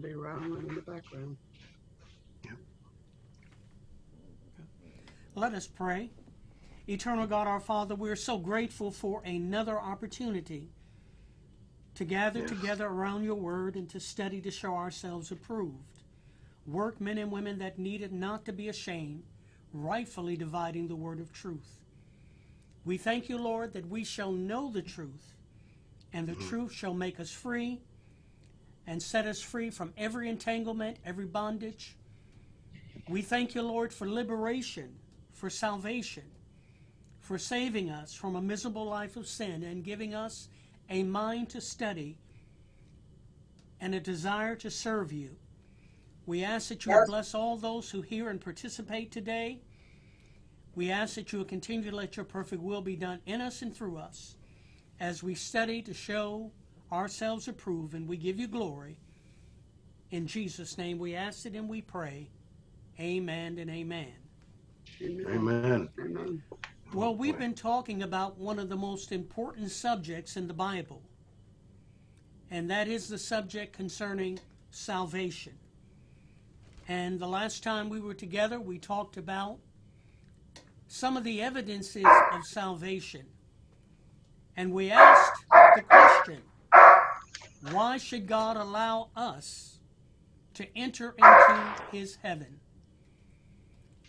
going to be rattling in the background. Let us pray. Eternal God, our Father, we are so grateful for another opportunity to gather Yes. together around your word and to study to show ourselves approved. Workmen and women that needed not to be ashamed, rightfully dividing the word of truth. We thank you, Lord, that we shall know the truth, and the mm-hmm. truth shall make us free and set us free from every entanglement, every bondage. We thank you, Lord, for liberation, for salvation, for saving us from a miserable life of sin and giving us a mind to study and a desire to serve you. We ask that you would bless all those who hear and participate today. We ask that you will continue to let your perfect will be done in us and through us as we study to show ourselves approved and we give you glory. In Jesus' name we ask it and we pray. Amen and amen. Amen. Amen. Amen. Well, we've been talking about one of the most important subjects in the Bible, and that is the subject concerning salvation. And the last time we were together, we talked about some of the evidences of salvation. And we asked the question why should God allow us to enter into his heaven?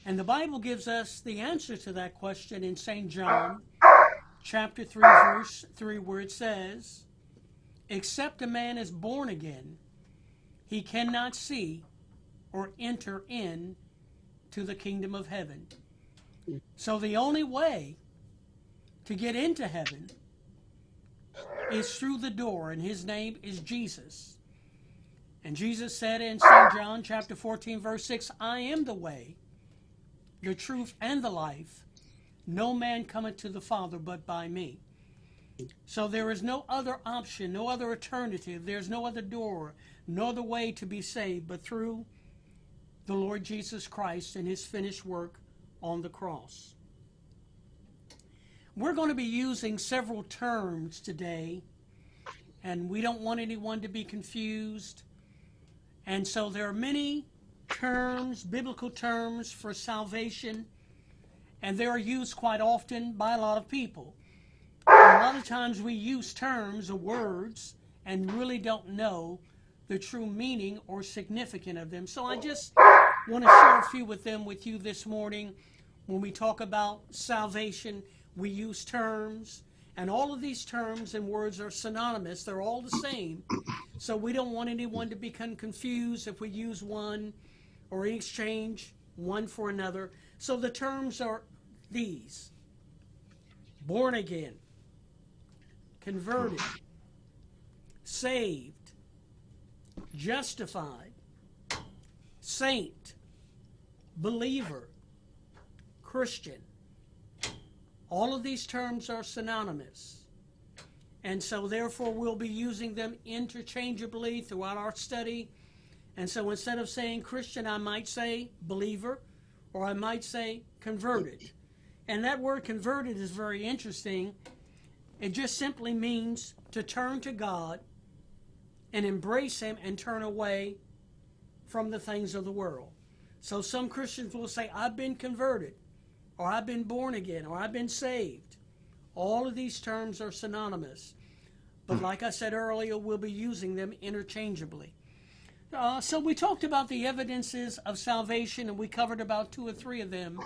And the Bible gives us the answer to that question in St. John chapter 3 verse 3 where it says, "Except a man is born again, he cannot see or enter in to the kingdom of heaven." So the only way to get into heaven is through the door and his name is Jesus. And Jesus said in St. John chapter 14 verse 6, "I am the way, the truth and the life. No man cometh to the Father but by me. So there is no other option, no other alternative. There's no other door, no other way to be saved but through the Lord Jesus Christ and his finished work on the cross. We're going to be using several terms today, and we don't want anyone to be confused. And so there are many terms, biblical terms for salvation, and they are used quite often by a lot of people. And a lot of times we use terms or words and really don't know the true meaning or significance of them. So I just want to share a few with them with you this morning. When we talk about salvation, we use terms, and all of these terms and words are synonymous. They're all the same. So we don't want anyone to become confused if we use one or exchange one for another. So the terms are these born again, converted, saved, justified, saint, believer, Christian. All of these terms are synonymous. And so, therefore, we'll be using them interchangeably throughout our study. And so, instead of saying Christian, I might say believer, or I might say converted. And that word converted is very interesting. It just simply means to turn to God and embrace Him and turn away from the things of the world. So, some Christians will say, I've been converted, or I've been born again, or I've been saved. All of these terms are synonymous. But like I said earlier, we'll be using them interchangeably. Uh, so we talked about the evidences of salvation, and we covered about two or three of them.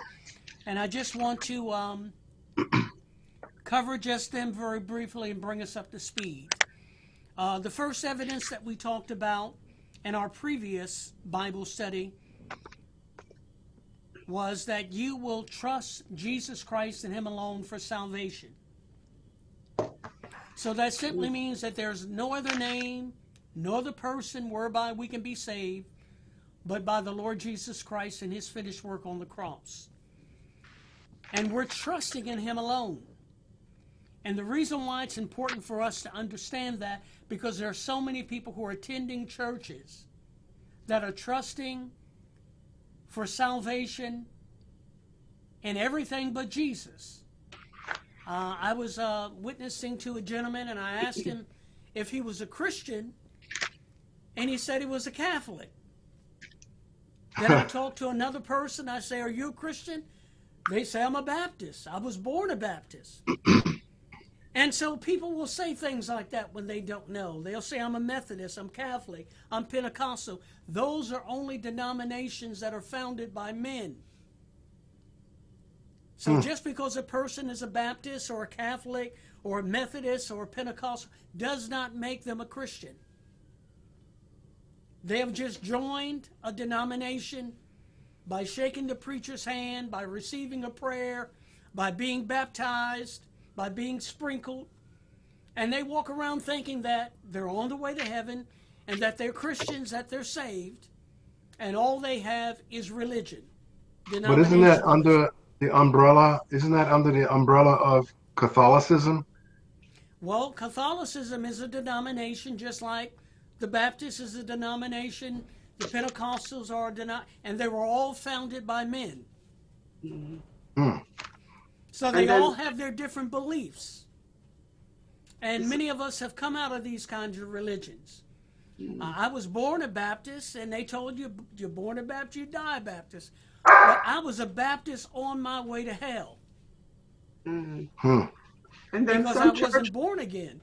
And I just want to um, cover just them very briefly and bring us up to speed. Uh, the first evidence that we talked about in our previous Bible study was that you will trust Jesus Christ and Him alone for salvation. So that simply means that there's no other name, no other person whereby we can be saved but by the Lord Jesus Christ and His finished work on the cross. And we're trusting in Him alone. And the reason why it's important for us to understand that, because there are so many people who are attending churches that are trusting for salvation in everything but Jesus. Uh, I was uh, witnessing to a gentleman and I asked him if he was a Christian, and he said he was a Catholic. Then I talked to another person. I say, Are you a Christian? They say, I'm a Baptist. I was born a Baptist. and so people will say things like that when they don't know. They'll say, I'm a Methodist, I'm Catholic, I'm Pentecostal. Those are only denominations that are founded by men. So hmm. just because a person is a Baptist or a Catholic or a Methodist or a Pentecostal does not make them a Christian. They have just joined a denomination by shaking the preacher's hand, by receiving a prayer, by being baptized, by being sprinkled. And they walk around thinking that they're on the way to heaven and that they're Christians, that they're saved, and all they have is religion. But isn't that under the umbrella? Isn't that under the umbrella of Catholicism? Well, Catholicism is a denomination just like the Baptist is a denomination, the Pentecostals are a denomination, and they were all founded by men. Hmm. So they then- all have their different beliefs. And many of us have come out of these kinds of religions. Uh, I was born a Baptist, and they told you you're born a Baptist, you die a Baptist. But I was a Baptist on my way to hell hmm Hmm. And then because I some wasn't born again.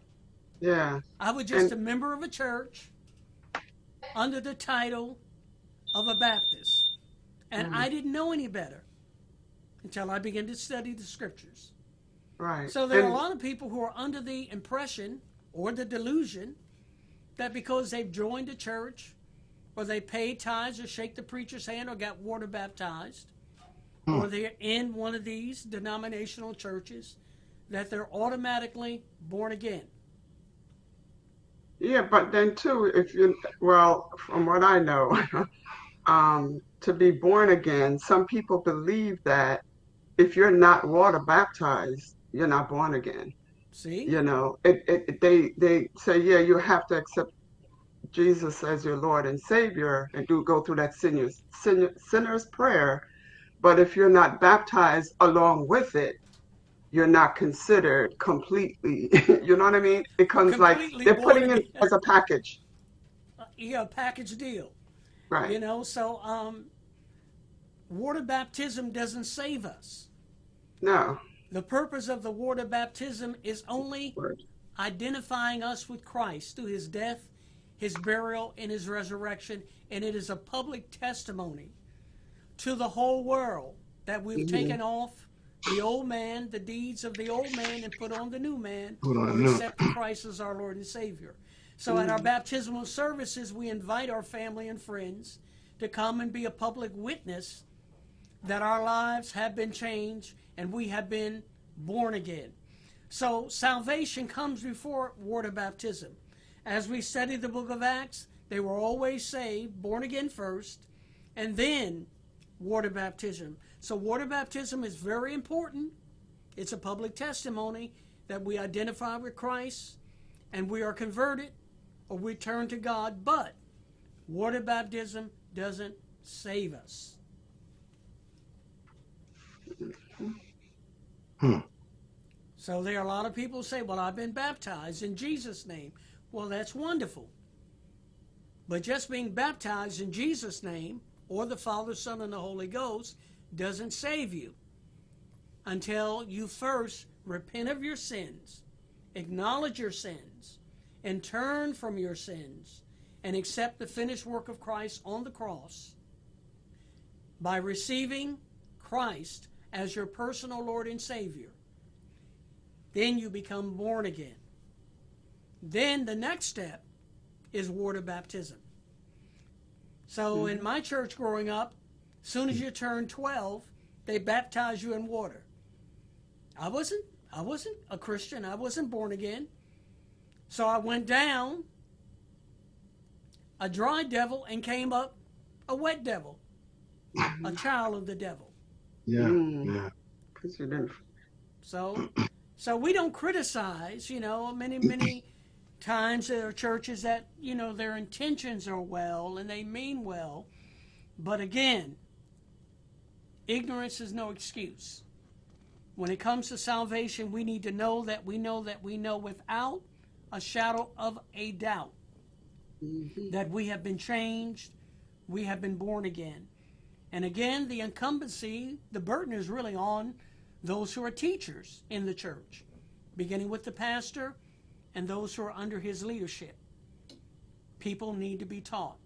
yeah, I was just And- a member of a church under the title of a Baptist. And I didn't know any better until I began to study the scriptures. right. So there are a lot of people who are under the impression or the delusion that because they've joined a church or they pay tithes or shake the preacher's hand or got water baptized or they're in one of these denominational churches that they're automatically born again. Yeah, but then too, if you, well, from what I know, um, to be born again, some people believe that if you're not water baptized, you're not born again. See? You know, it, it, they, they say, yeah, you have to accept Jesus as your Lord and Savior and do go through that sinner's, sinner, sinner's prayer. But if you're not baptized along with it, you're not considered completely, you know what I mean? It becomes like they're putting it as a package, Uh, yeah, package deal. right? You know, so um, water baptism doesn't save us. No. The purpose of the water baptism is only identifying us with Christ through his death, his burial, and his resurrection. And it is a public testimony to the whole world that we've taken off the old man, the deeds of the old man, and put on the new man Put on the who new. accepted Christ as our Lord and Savior. So at our baptismal services, we invite our family and friends to come and be a public witness that our lives have been changed and we have been born again. So salvation comes before water baptism. As we study the book of Acts, they were always saved, born again first, and then water baptism. So water baptism is very important. It's a public testimony that we identify with Christ and we are converted or we turn to God, but water baptism doesn't save us. Hmm. So there are a lot of people say, Well, I've been baptized in Jesus' name. Well, that's wonderful. But just being baptized in Jesus' name or the Father, Son, and the Holy Ghost doesn't save you until you first repent of your sins, acknowledge your sins, and turn from your sins and accept the finished work of Christ on the cross by receiving Christ as your personal Lord and Savior. Then you become born again. Then the next step is water baptism. So mm-hmm. in my church growing up, as soon as you turn 12, they baptize you in water. I wasn't I wasn't a Christian. I wasn't born again. So I went down a dry devil and came up a wet devil, mm-hmm. a child of the devil. Yeah. Mm. Yeah. Because. So, so we don't criticize. You know, many many times there are churches that you know their intentions are well and they mean well, but again, ignorance is no excuse. When it comes to salvation, we need to know that we know that we know without a shadow of a doubt Mhm. that we have been changed, we have been born again. And again, the incumbency, the burden is really on those who are teachers in the church, beginning with the pastor and those who are under his leadership. People need to be taught.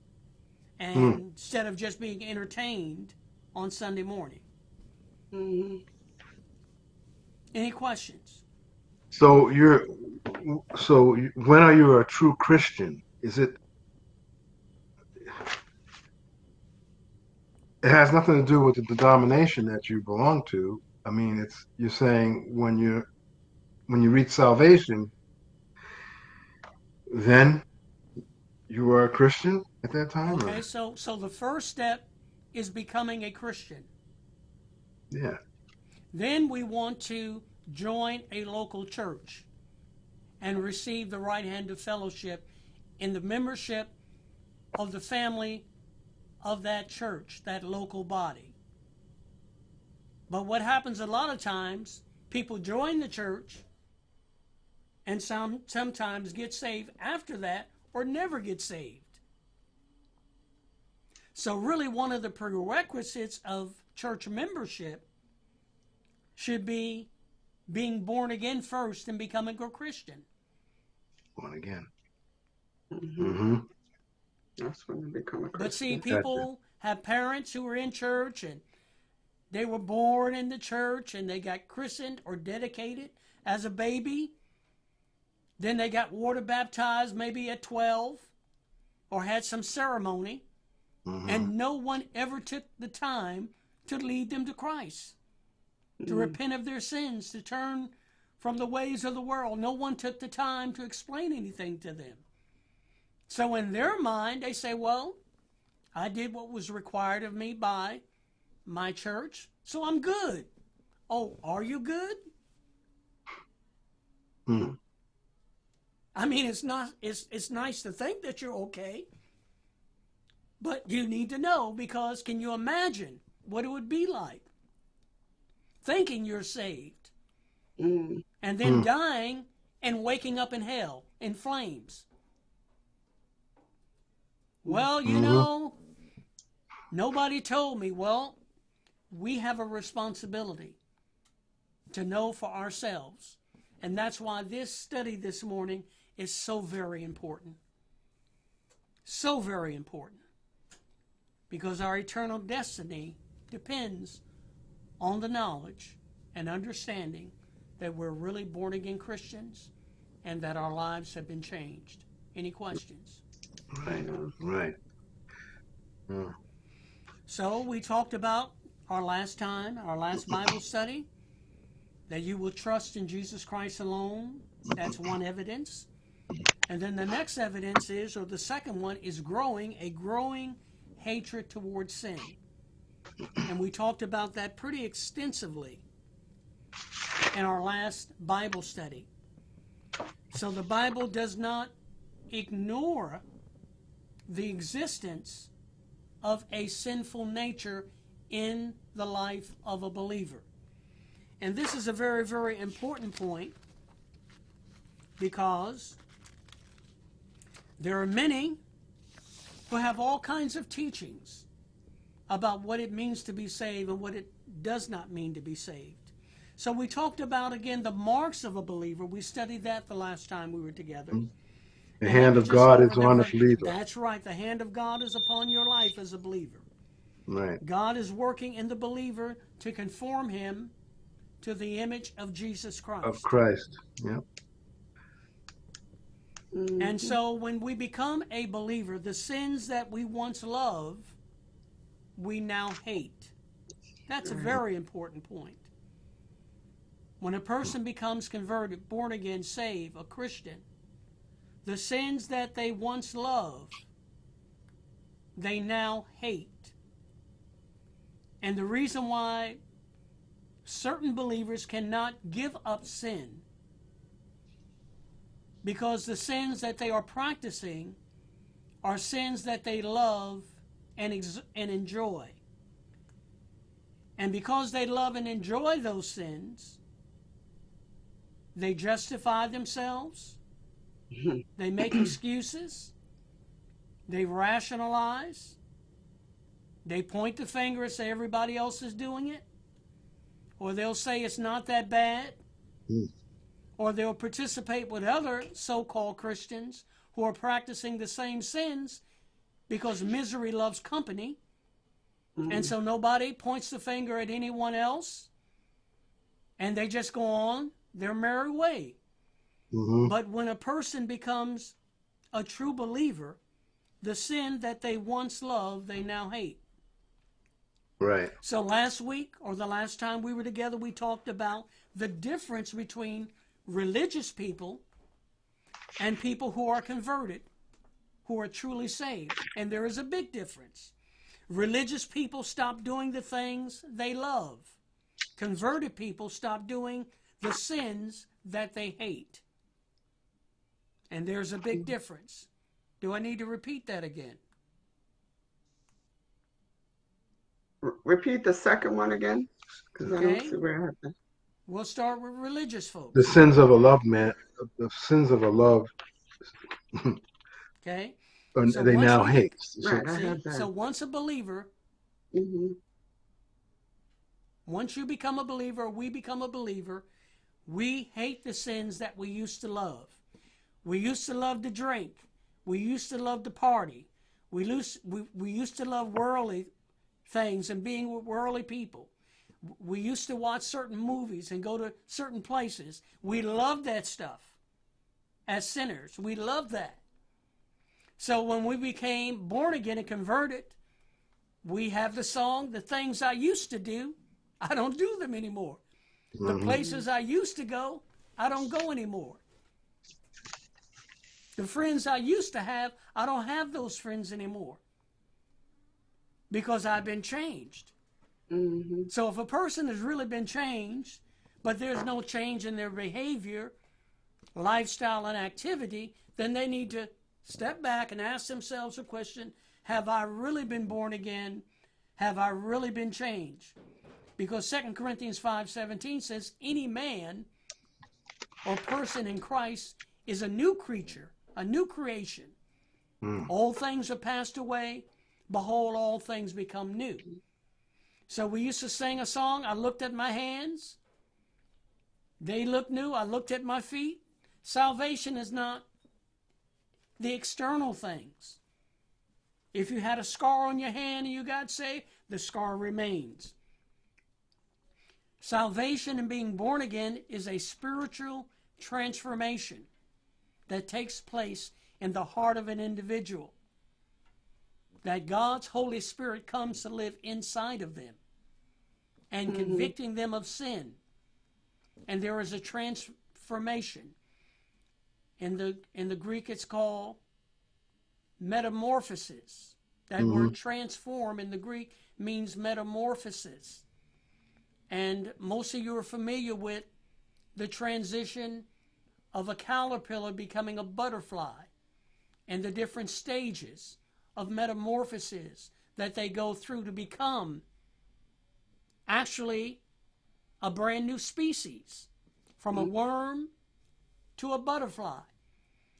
And instead of just being entertained on Sunday morning. Mhm. Any questions? So you're, so when are you a true Christian? Is it? It has nothing to do with the denomination that you belong to. I mean, it's you're saying when you when you reach salvation, then you are a Christian at that time. or- Okay, so so the first step is becoming a Christian. Yeah. Then we want to join a local church and receive the right hand of fellowship in the membership of the family of that church, that local body. But what happens a lot of times, people join the church and some sometimes get saved after that or never get saved. So really one of the prerequisites of church membership should be being born again first and becoming a Christian. Born again. Mhm. hmm That's when you become a Christian. But see, Gotcha. people have parents who were in church and they were born in the church and they got christened or dedicated as a baby. Then they got water baptized maybe at 12 or had some ceremony, hmm and no one ever took the time to lead them to Christ, to repent of their sins, to turn from the ways of the world. No one took the time to explain anything to them. So, in their mind, they say, Well, I did what was required of me by my church, so I'm good. Oh, are you good? Hmm. I mean, it's not. It's it's nice to think that you're okay, but you need to know because can you imagine what it would be like thinking you're saved Mm. and then Hmm. dying and waking up in hell in flames? Well, you Mhm. know, nobody told me. Well, we have a responsibility to know for ourselves. And that's why this study this morning is so very important. So very important. Because our eternal destiny depends on the knowledge and understanding that we're really born again Christians and that our lives have been changed. Any questions? Right. Right. Hmm. So we talked about our last time, our last Bible study, that you will trust in Jesus Christ alone. That's one evidence. And then the next evidence is, or the second one, is growing, a growing hatred towards sin. And we talked about that pretty extensively in our last Bible study. So the Bible does not ignore the existence of a sinful nature in the life of a believer. And this is a very, very important point because there are many who have all kinds of teachings about what it means to be saved and what it does not mean to be saved. So we talked about again the marks of a believer. We studied that the last time we were together. Mm-hmm. The And hand of God is on them a believer. That's right. The hand of God is upon your life as a believer. Right. God is working in the believer to conform him to the image of Jesus Christ. Of Christ. Yep. Mm. And so when we become a believer, the sins that we once loved, we now hate. That's a very important point. When a person becomes converted, born again, saved, a Christian, the sins that they once loved, they now hate. And the reason why certain believers cannot give up sin because the sins that they are practicing are sins that they love and, ex- and enjoy. And because they love and enjoy those sins, they justify themselves, they make excuses, They rationalize. They point the finger and say everybody else is doing it. Or they'll say it's not that bad. Mm. Or they'll participate with other so called Christians who are practicing the same sins because misery loves company. And so nobody points the finger at anyone else. And they just go on their merry way. Hmm But when a person becomes a true believer, the sin that they once loved, they now hate. Right. So last week or the last time we were together, we talked about the difference between religious people and people who are converted, who are truly saved. And there is a big difference. Religious people stop doing the things they love. Converted people stop doing the sins that they hate. And there's a big difference. Do I need to repeat that again? R- repeat the second one again, because I don't Okay. see where it happened. We'll start with religious folks. The sins of a loved man, the sins of a love, Okay? So they now we- hate. So- Right. I See? So once a believer, mm -hmm. once you become a believer, we become a believer, we hate the sins that we used to love. We used to love to drink. We used to love to party. We, lose, we, we used to love worldly things and being with worldly people. We used to watch certain movies and go to certain places. We loved that stuff as sinners. We loved that. So when we became born again and converted, we have the song, The Things I Used to Do, I don't do them anymore. The Mhm. places I used to go, I don't go anymore. The friends I used to have, I don't have those friends anymore because I've been changed. hmm So if a person has really been changed, but there's no change in their behavior, lifestyle, and activity, then they need to step back and ask themselves a question Have I really been born again? Have I really been changed? Because 2 Corinthians 5:17 says any man or person in Christ is a new creature, a new creation. Mm. All things are passed away, behold all things become new. So we used to sing a song, I looked at my hands, they looked new, I looked at my feet. Salvation is not the external things. If you had a scar on your hand and you got saved, the scar remains. Salvation and being born again is a spiritual transformation that takes place in the heart of an individual. That God's Holy Spirit comes to live inside of them and mm-hmm. convicting them of sin. And there is a transformation. In the in the Greek it's called metamorphosis. That mm-hmm. word transform in the Greek means metamorphosis. And most of you are familiar with the transition of a caterpillar becoming a butterfly and the different stages of metamorphosis that they go through to become actually a brand new species from a mm. worm to a butterfly.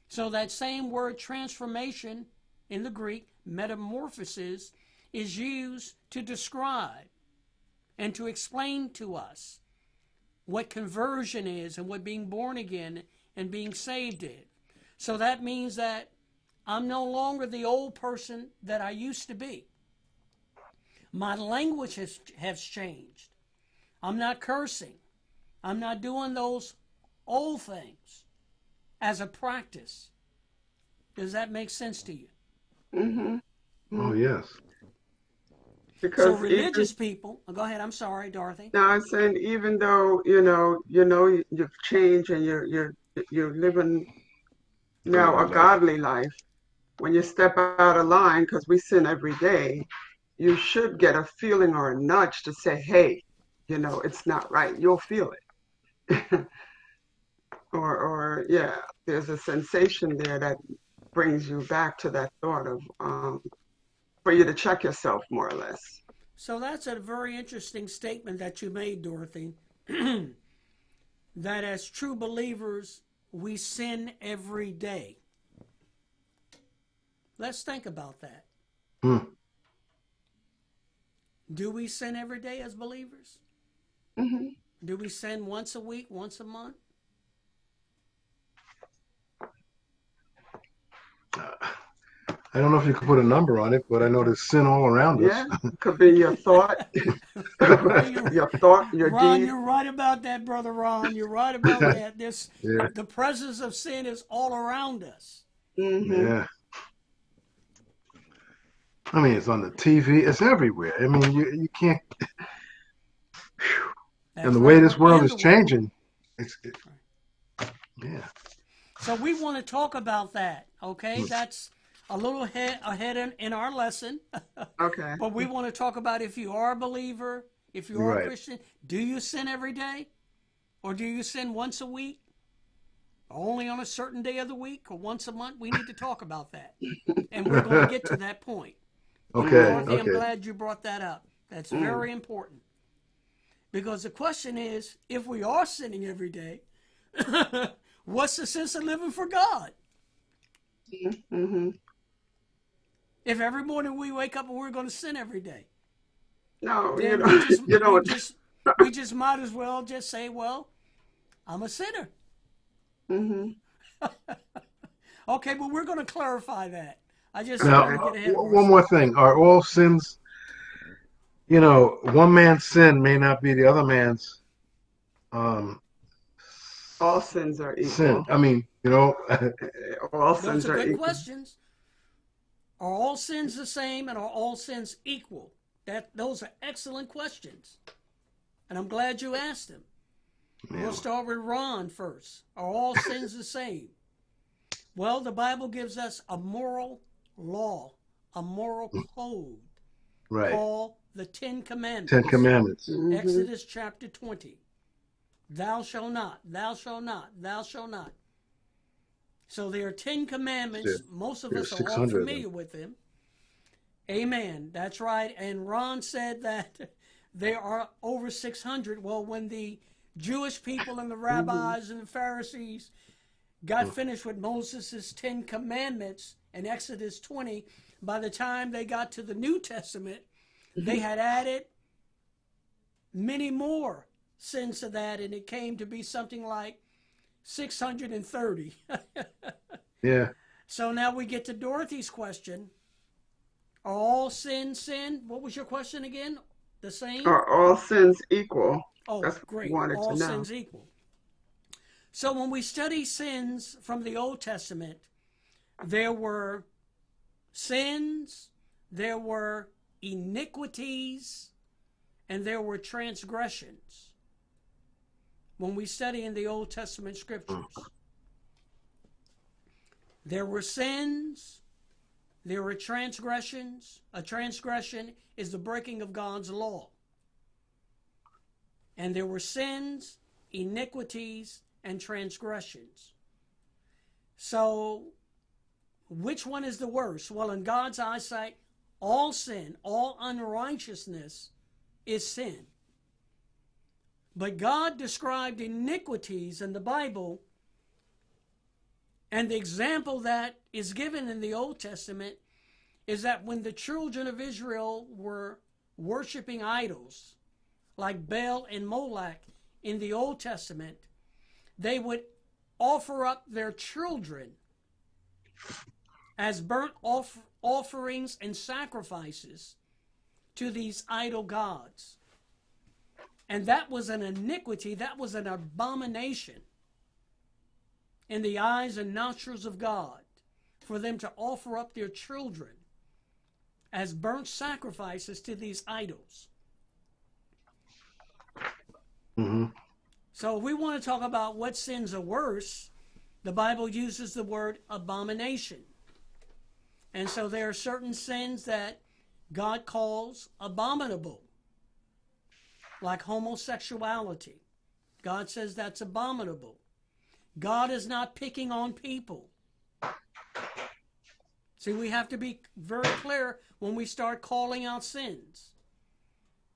So that same word transformation in the Greek, metamorphosis, is used to describe and to explain to us what conversion is and what being born again and being saved is. So that means that I'm no longer the old person that I used to be. My language has, has changed. I'm not cursing. I'm not doing those old things as a practice. Does that make sense to you? Mm-hmm. Oh yes. Because So even- religious people, oh, go ahead. I'm sorry, Dorothy. Now I'm saying even though you know you know you- you've changed and you're you're you're living now a godly life, when you step out of line, because we sin every day, you should get a feeling or a nudge to say, "Hey, you know it's not right." You'll feel it, or or yeah, there's a sensation there that brings you back to that thought of um, for you to check yourself more or less. So that's a very interesting statement that you made, Dorothy. that as true believers, we sin every day. let's think about that. Hmm. Do we sin every day as believers? hmm Do we sin once a week, once a month? I don't know if you could put a number on it, but I know there's sin all around us. Yeah, could be your thought, your thought, your Ron, deed. you're right about that, brother Ron. You're right about that. This Yeah. the presence of sin is all around us. hmm Yeah. I mean, it's on the TV. It's everywhere. I mean, you you can't. And the way right. this world is the changing, it's it, yeah. So we want to talk about that. Okay, Hmm. that's a little head ahead in, in our lesson. Okay. But we want to talk about if you are a believer, if you are Right. a Christian, do you sin every day? Or do you sin once a week? Only on a certain day of the week or once a month? We need to talk about that. And we're going to get to that point. Okay. Dorothy, I'm glad you brought that up. That's very important. Because the question is if we are sinning every day, what's the sense of living for God? hmm If every morning we wake up and we're going to sin every day, No, you know, we just, you know, we, just, we just might as well just say, well, I'm a sinner. Mm-hmm. Okay, but we're going to clarify that. I just Now, don't want to get ahead of one more thing: Are all sins? You know, one man's sin may not be the other man's um, all sins are sin. I mean, you know, All Those sins are are good equal. questions. Are all sins the same and are all sins equal? That those are excellent questions. And I'm glad you asked them. Yeah. We'll start with Ron first. Are all sins the same? Well, the Bible gives us a moral law, a moral code right? called the Ten Commandments. Ten Commandments. Mhm. Exodus chapter 20. Thou shalt not, thou shalt not, thou shalt not. So there are 10 commandments. Most of us are all 600 them. familiar with them. Amen. That's right. And Ron said that there are over 600. Well, when the Jewish people and the rabbis and the Pharisees got finished with Moses' 10 commandments in Exodus 20, by the time they got to the New Testament, mm-hmm. they had added many more sins to that, and it came to be something like 630. Yeah. so now we get to Dorothy's question. Are all sin sin? What was your question again? The same? Are all sins equal? Oh, That's what we great. to All know. sins equal. So when we study sins from the Old Testament, there were sins, there were iniquities, and there were transgressions. When we study in the Old Testament scriptures, there were sins, there were transgressions. A transgression is the breaking of God's law. And there were sins, iniquities, and transgressions. So, which one is the worst? Well, in God's eyesight, all sin, all unrighteousness is sin. But God described iniquities in the Bible, and the example that is given in the Old Testament is that when the children of Israel were worshiping idols, like Baal and Moloch in the Old Testament, they would offer up their children as burnt off- offerings and sacrifices to these idol gods. And that was an iniquity, that was an abomination in the eyes and nostrils of God for them to offer up their children as burnt sacrifices to these idols. hmm So if we want to talk about what sins are worse, the Bible uses the word abomination. And so there are certain sins that God calls abominable, like homosexuality. God says that's abominable. God is not picking on people. See, we have to be very clear when we start calling out sins.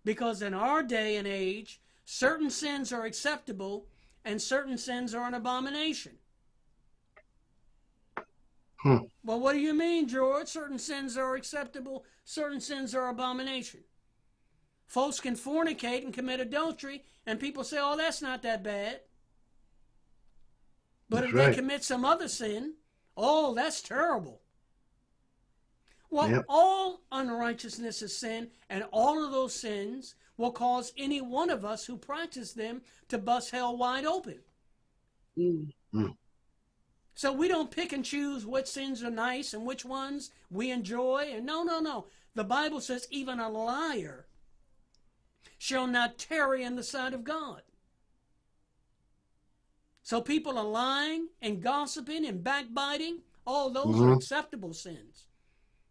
Because in our day and age, certain sins are acceptable and certain sins are an abomination. Hmm. Well, what do you mean, George? Certain sins are acceptable, certain sins are abomination. Folks can fornicate and commit adultery, and people say, oh, that's not that bad. But That's if right. they commit some other sin, oh, that's terrible. Well, Yep. all unrighteousness is sin, and all of those sins will cause any one of us who practice them to bust hell wide open. Mm. So we don't pick and choose which sins are nice and which ones we enjoy. And no, no, no. The Bible says even a liar shall not tarry in the sight of God. So people are lying and gossiping and backbiting. Oh, those are Mhm. acceptable sins.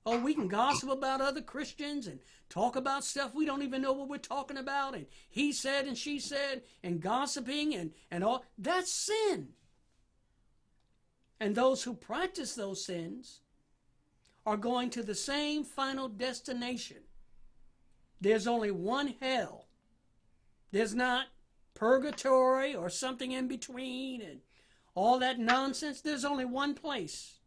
Oh, we can gossip about other Christians and talk about stuff we don't even know what we're talking about. And he said and she said and gossiping and, and all. That's sin. And those who practice those sins are going to the same final destination. There's only one hell. There's not purgatory or something in between and all that nonsense. There's only one place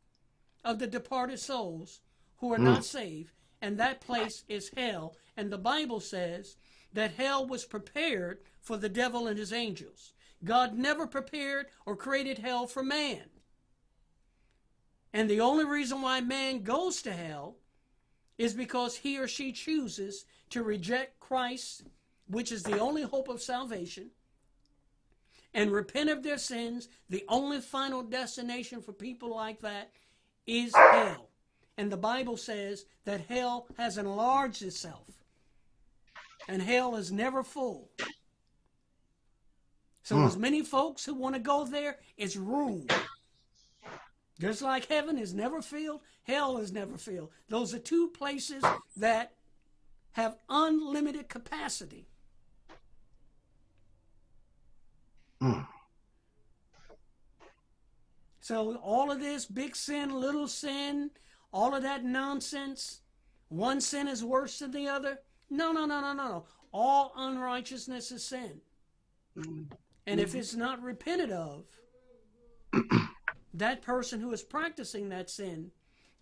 of the departed souls who are not hmm. saved, and that place is hell. And the Bible says that hell was prepared for the devil and his angels. God never prepared or created hell for man. And the only reason why man goes to hell is because he or she chooses to reject Christ, which is the only hope of salvation, and repent of their sins. The only final destination for people like that is hell. And the Bible says that hell has enlarged itself, and hell is never full. So, Hmm. as many folks who want to go there, it's room. Just like heaven is never filled, hell is never filled. Those are two places that have unlimited capacity. Mm. So all of this big sin, little sin, all of that nonsense, one sin is worse than the other. No, no, no, no, no, no. All unrighteousness is sin. Mm. And if it's not repented of, that person who is practicing that sin,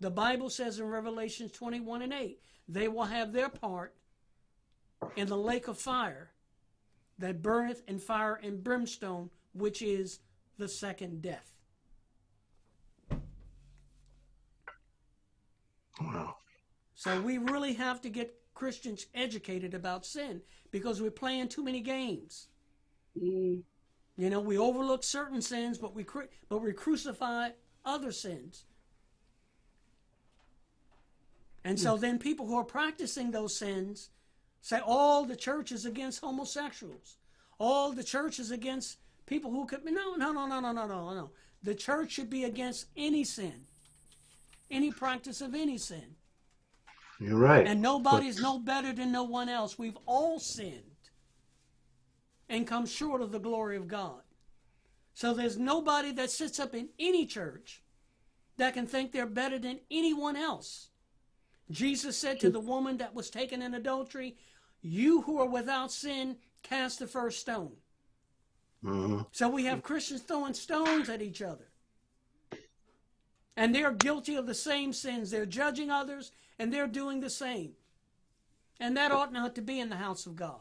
the Bible says in Revelation 21 and 8, they will have their part in the lake of fire that burneth in fire and brimstone, which is the second death. Wow. So we really have to get Christians educated about sin because we're playing too many games. Mm. You know, we overlook certain sins, but we cru- but we crucify other sins. And so then people who are practicing those sins Say all the church is against homosexuals. All the church is against people who could. No, no, no, no, no, no, no, no. The church should be against any sin, any practice of any sin. You're right. And nobody's but... no better than no one else. We've all sinned and come short of the glory of God. So there's nobody that sits up in any church that can think they're better than anyone else. Jesus said to the woman that was taken in adultery, you who are without sin, cast the first stone. hmm So we have Christians throwing stones at each other. And they're guilty of the same sins. They're judging others and they're doing the same. And that ought not to be in the house of God.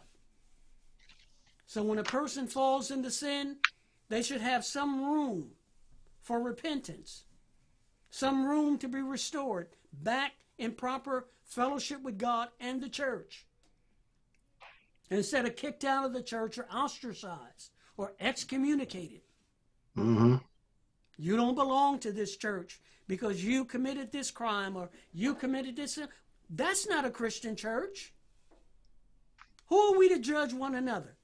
So when a person falls into sin, they should have some room for repentance, some room to be restored back in proper fellowship with God and the church. Instead of kicked out of the church or ostracized or excommunicated. hmm You don't belong to this church because you committed this crime or you committed this. That's not a Christian church. Who are we to judge one another?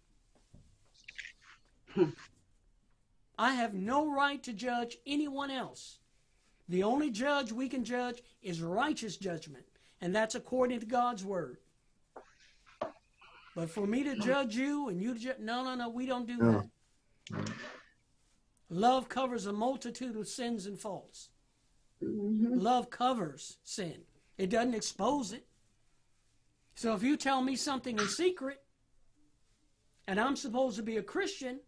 I have no right to judge anyone else. The only judge we can judge is righteous judgment, and that's according to God's word. But for me to judge you and you to judge, no, no, no, we don't do No. that. Love covers a multitude of sins and faults. Mhm. Love covers sin. It doesn't expose it. So if you tell me something in secret and I'm supposed to be a Christian,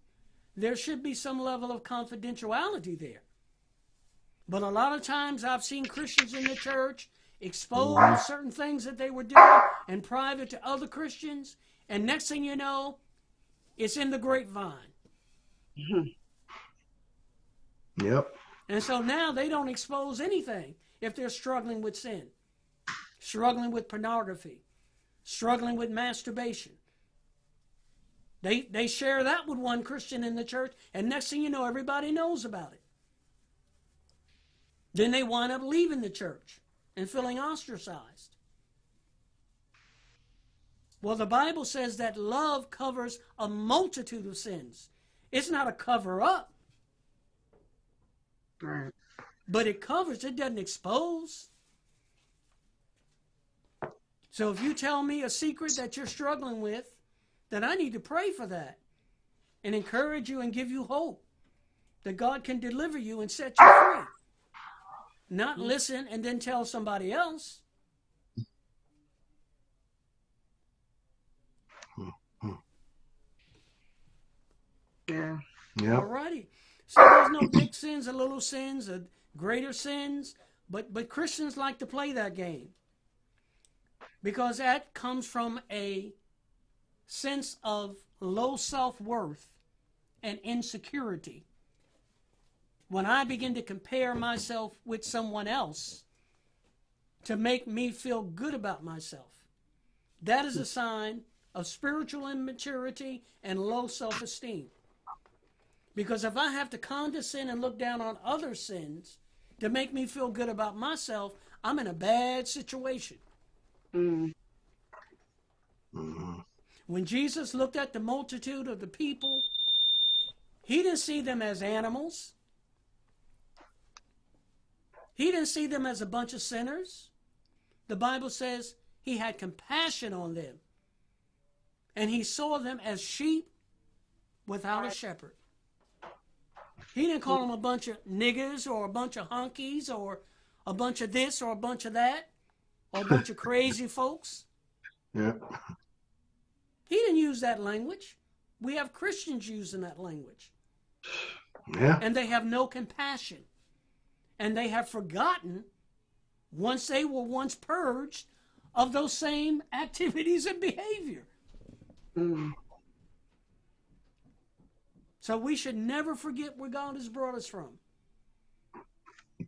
there should be some level of confidentiality there. But a lot of times I've seen Christians in the church expose certain things that they were doing in private to other Christians, and next thing you know, it's in the grapevine. Mm-hmm. Yep. And so now they don't expose anything if they're struggling with sin, struggling with pornography, struggling with masturbation. They, they share that with one Christian in the church, and next thing you know, everybody knows about it. Then they wind up leaving the church and feeling ostracized. Well, the Bible says that love covers a multitude of sins. It's not a cover up, Right. but it covers, it doesn't expose. So if you tell me a secret that you're struggling with, then I need to pray for that and encourage you and give you hope that God can deliver you and set you free. Not mm-hmm. listen and then tell somebody else. Yeah. Yep. Alrighty. So there's no big sins or little sins or greater sins, but but Christians like to play that game because that comes from a sense of low self worth and insecurity. When I begin to compare myself with someone else to make me feel good about myself, that is a sign of spiritual immaturity and low self esteem. Because if I have to condescend and look down on other sins to make me feel good about myself, I'm in a bad situation. Mm. hmm When Jesus looked at the multitude of the people, he didn't see them as animals. He didn't see them as a bunch of sinners. The Bible says he had compassion on them. And he saw them as sheep without a shepherd. He didn't call them a bunch of niggers or a bunch of honkies or a bunch of this or a bunch of that or a bunch of crazy folks. Yep. He didn't use that language. We have Christians using that language. Yeah. And they have no compassion. And they have forgotten once they were once purged of those same activities and behavior. Mm. So we should never forget where God has brought us from.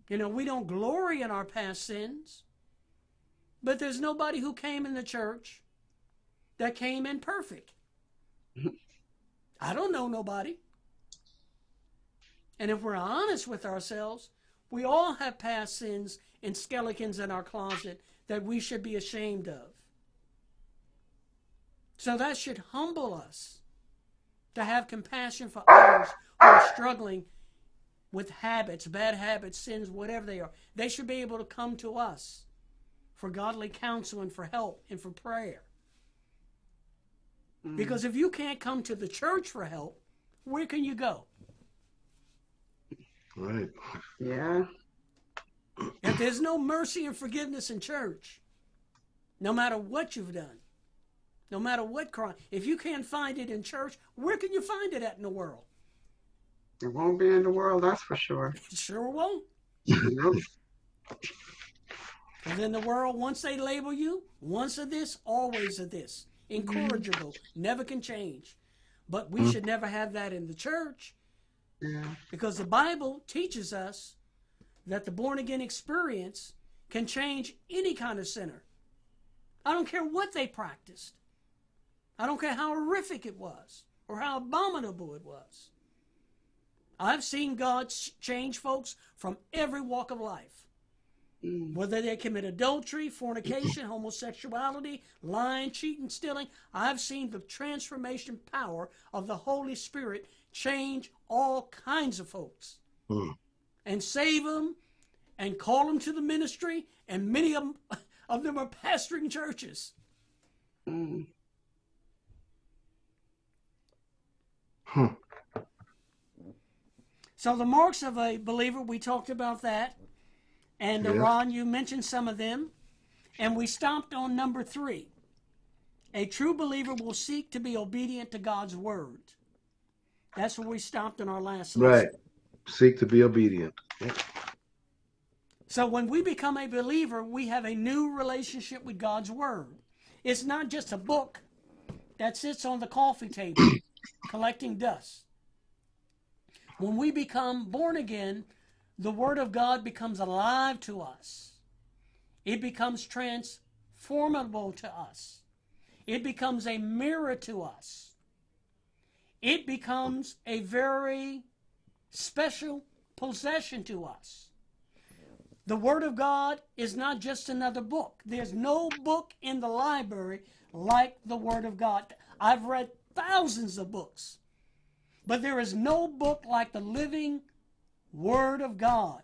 You know, we don't glory in our past sins, but there's nobody who came in the church that came in perfect. I don't know nobody. And if we're honest with ourselves, we all have past sins and skeletons in our closet that we should be ashamed of. So that should humble us to have compassion for others who are struggling with habits, bad habits, sins, whatever they are. They should be able to come to us for godly counsel and for help and for prayer. Mm. Because if you can't come to the church for help, where can you go? Right. Yeah. If there's no mercy and forgiveness in church, no matter what you've done, no matter what crime, if you can't find it in church, where can you find it at in the world? It won't be in the world, that's for sure. It sure won't. Because in the world, once they label you, once of this, always of this. Incorrigible, never can change. But we mm. should never have that in the church Yeah. because the Bible teaches us that the born again experience can change any kind of sinner. I don't care what they practiced. I don't care how horrific it was or how abominable it was. I've seen God change folks from every walk of life. Mm. Whether they commit adultery, fornication, homosexuality, lying, cheating, stealing, I've seen the transformation power of the Holy Spirit change all kinds of folks Hmm. and save them and call them to the ministry, and many of them, of them are pastoring churches. Mm. Hmm. So the marks of a believer, we talked about that. And. Ron, you mentioned some of them. And we stopped on number three. A true believer will seek to be obedient to God's word. That's where we stopped in our last lesson. Right. Seek to be obedient. So when we become a believer, we have a new relationship with God's Word. It's not just a book that sits on the coffee table collecting dust. When we become born again, the Word of God becomes alive to us. It becomes transformable to us. It becomes a mirror to us. It becomes a very special possession to us. The Word of God is not just another book. There's no book in the library like the Word of God. I've read thousands of books, but there is no book like the living Word of God.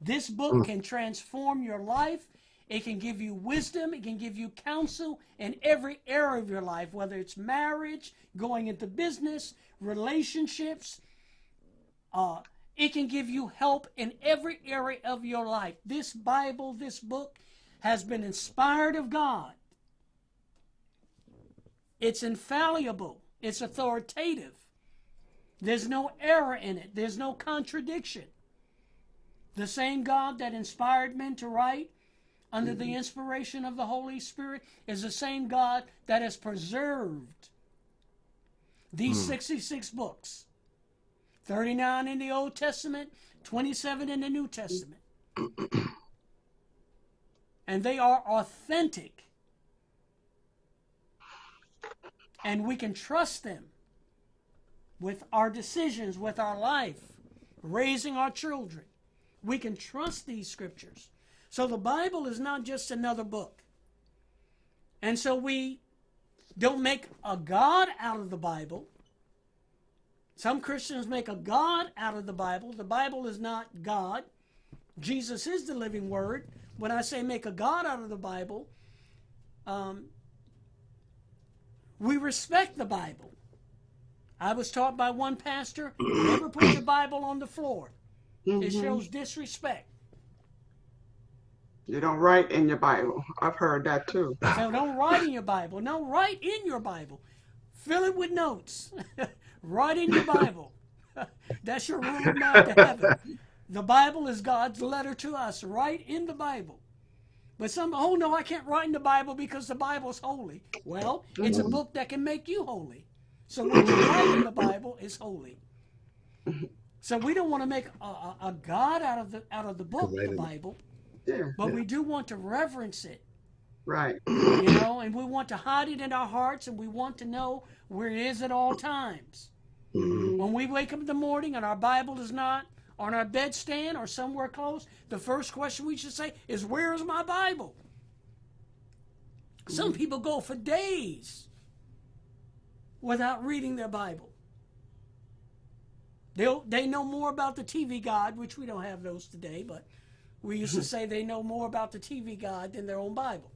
This book can transform your life. It can give you wisdom. It can give you counsel in every area of your life, whether it's marriage, going into business, relationships, uh, it can give you help in every area of your life. This Bible, this book, has been inspired of God. It's infallible, it's authoritative. There's no error in it, there's no contradiction. The same God that inspired men to write under the mm-hmm. inspiration of the Holy Spirit is the same God that has preserved these mm. 66 books 39 in the Old Testament, 27 in the New Testament. and they are authentic. And we can trust them with our decisions, with our life, raising our children. We can trust these scriptures. So the Bible is not just another book. And so we don't make a God out of the Bible. Some Christians make a God out of the Bible. The Bible is not God. Jesus is the living Word. When I say make a God out of the Bible, um, we respect the Bible. I was taught by one pastor never put the Bible on the floor. It mm-hmm. shows disrespect. You don't write in your Bible. I've heard that too. So don't write in your Bible. No, write in your Bible. Fill it with notes. write in your Bible. That's your road now to heaven. The Bible is God's letter to us. Write in the Bible. But some, oh no, I can't write in the Bible because the Bible's holy. Well, it's a book that can make you holy. So what you write in the Bible is holy. So we don't want to make a, a, a God out of the out of the book, Right the Bible, Yeah, but we do want to reverence it right. you know, and we want to hide it in our hearts and we want to know where it is at all times. Mhm. When we wake up in the morning and our Bible is not on our bedstand or somewhere close, the first question we should say is, Where is my Bible? Some mm-hmm. people go for days without reading their Bible. They they know more about the TV God, which we don't have those today, but we used to say they know more about the TV God than their own Bible.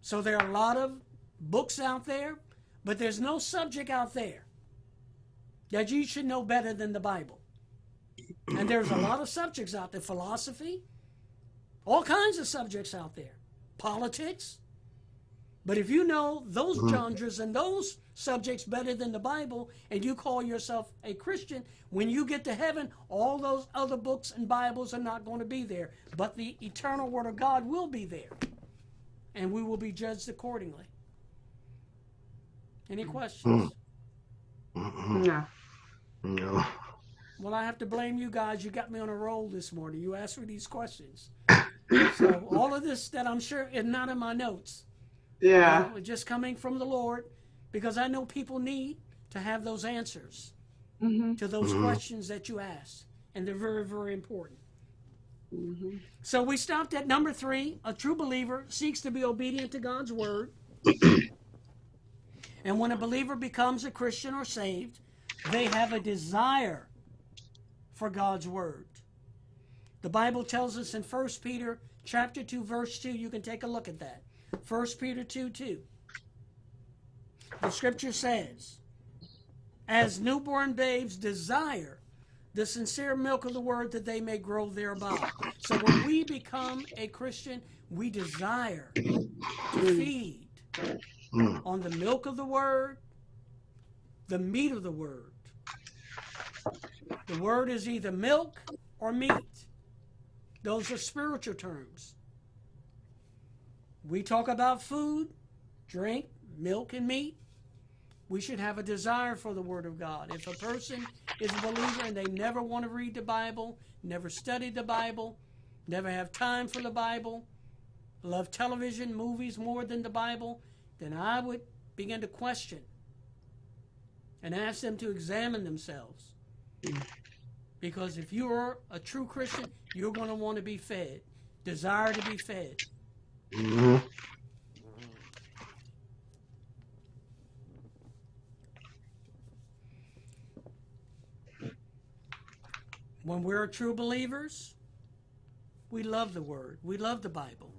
So there are a lot of books out there, but there's no subject out there that you should know better than the Bible. And there's a lot of subjects out there philosophy, all kinds of subjects out there, politics. But if you know those genres and those subjects better than the Bible, and you call yourself a Christian, when you get to heaven, all those other books and Bibles are not going to be there. But the eternal Word of God will be there. And we will be judged accordingly. Any questions? Mhm. Yeah. No. Well, I have to blame you guys. You got me on a roll this morning. You asked me these questions. so all of this that I'm sure is not in my notes. Yeah. Uh, just coming from the Lord, because I know people need to have those answers hmm to those questions that you ask, and they're very, very important. So we stopped at number three. A true believer seeks to be obedient to God's word. and when a believer becomes a Christian or saved, they have a desire for God's word. The Bible tells us in 1 Peter chapter 2 verse 2, you can take a look at that. 1 Peter 2 2. The scripture says, As newborn babes desire the sincere milk of the word that they may grow thereby. So when we become a Christian, we desire to feed Mm. on the milk of the word, the meat of the word. The word is either milk or meat. Those are spiritual terms. We talk about food, drink, milk, and meat. We should have a desire for the Word of God. If a person is a believer and they never want to read the Bible, never study the Bible, never have time for the Bible, love television, movies more than the Bible, then I would begin to question and ask them to examine themselves. Because if you're a true Christian, you're going to want to be fed, desire to be fed. hmm When we're true believers, we love the Word, we love the Bible.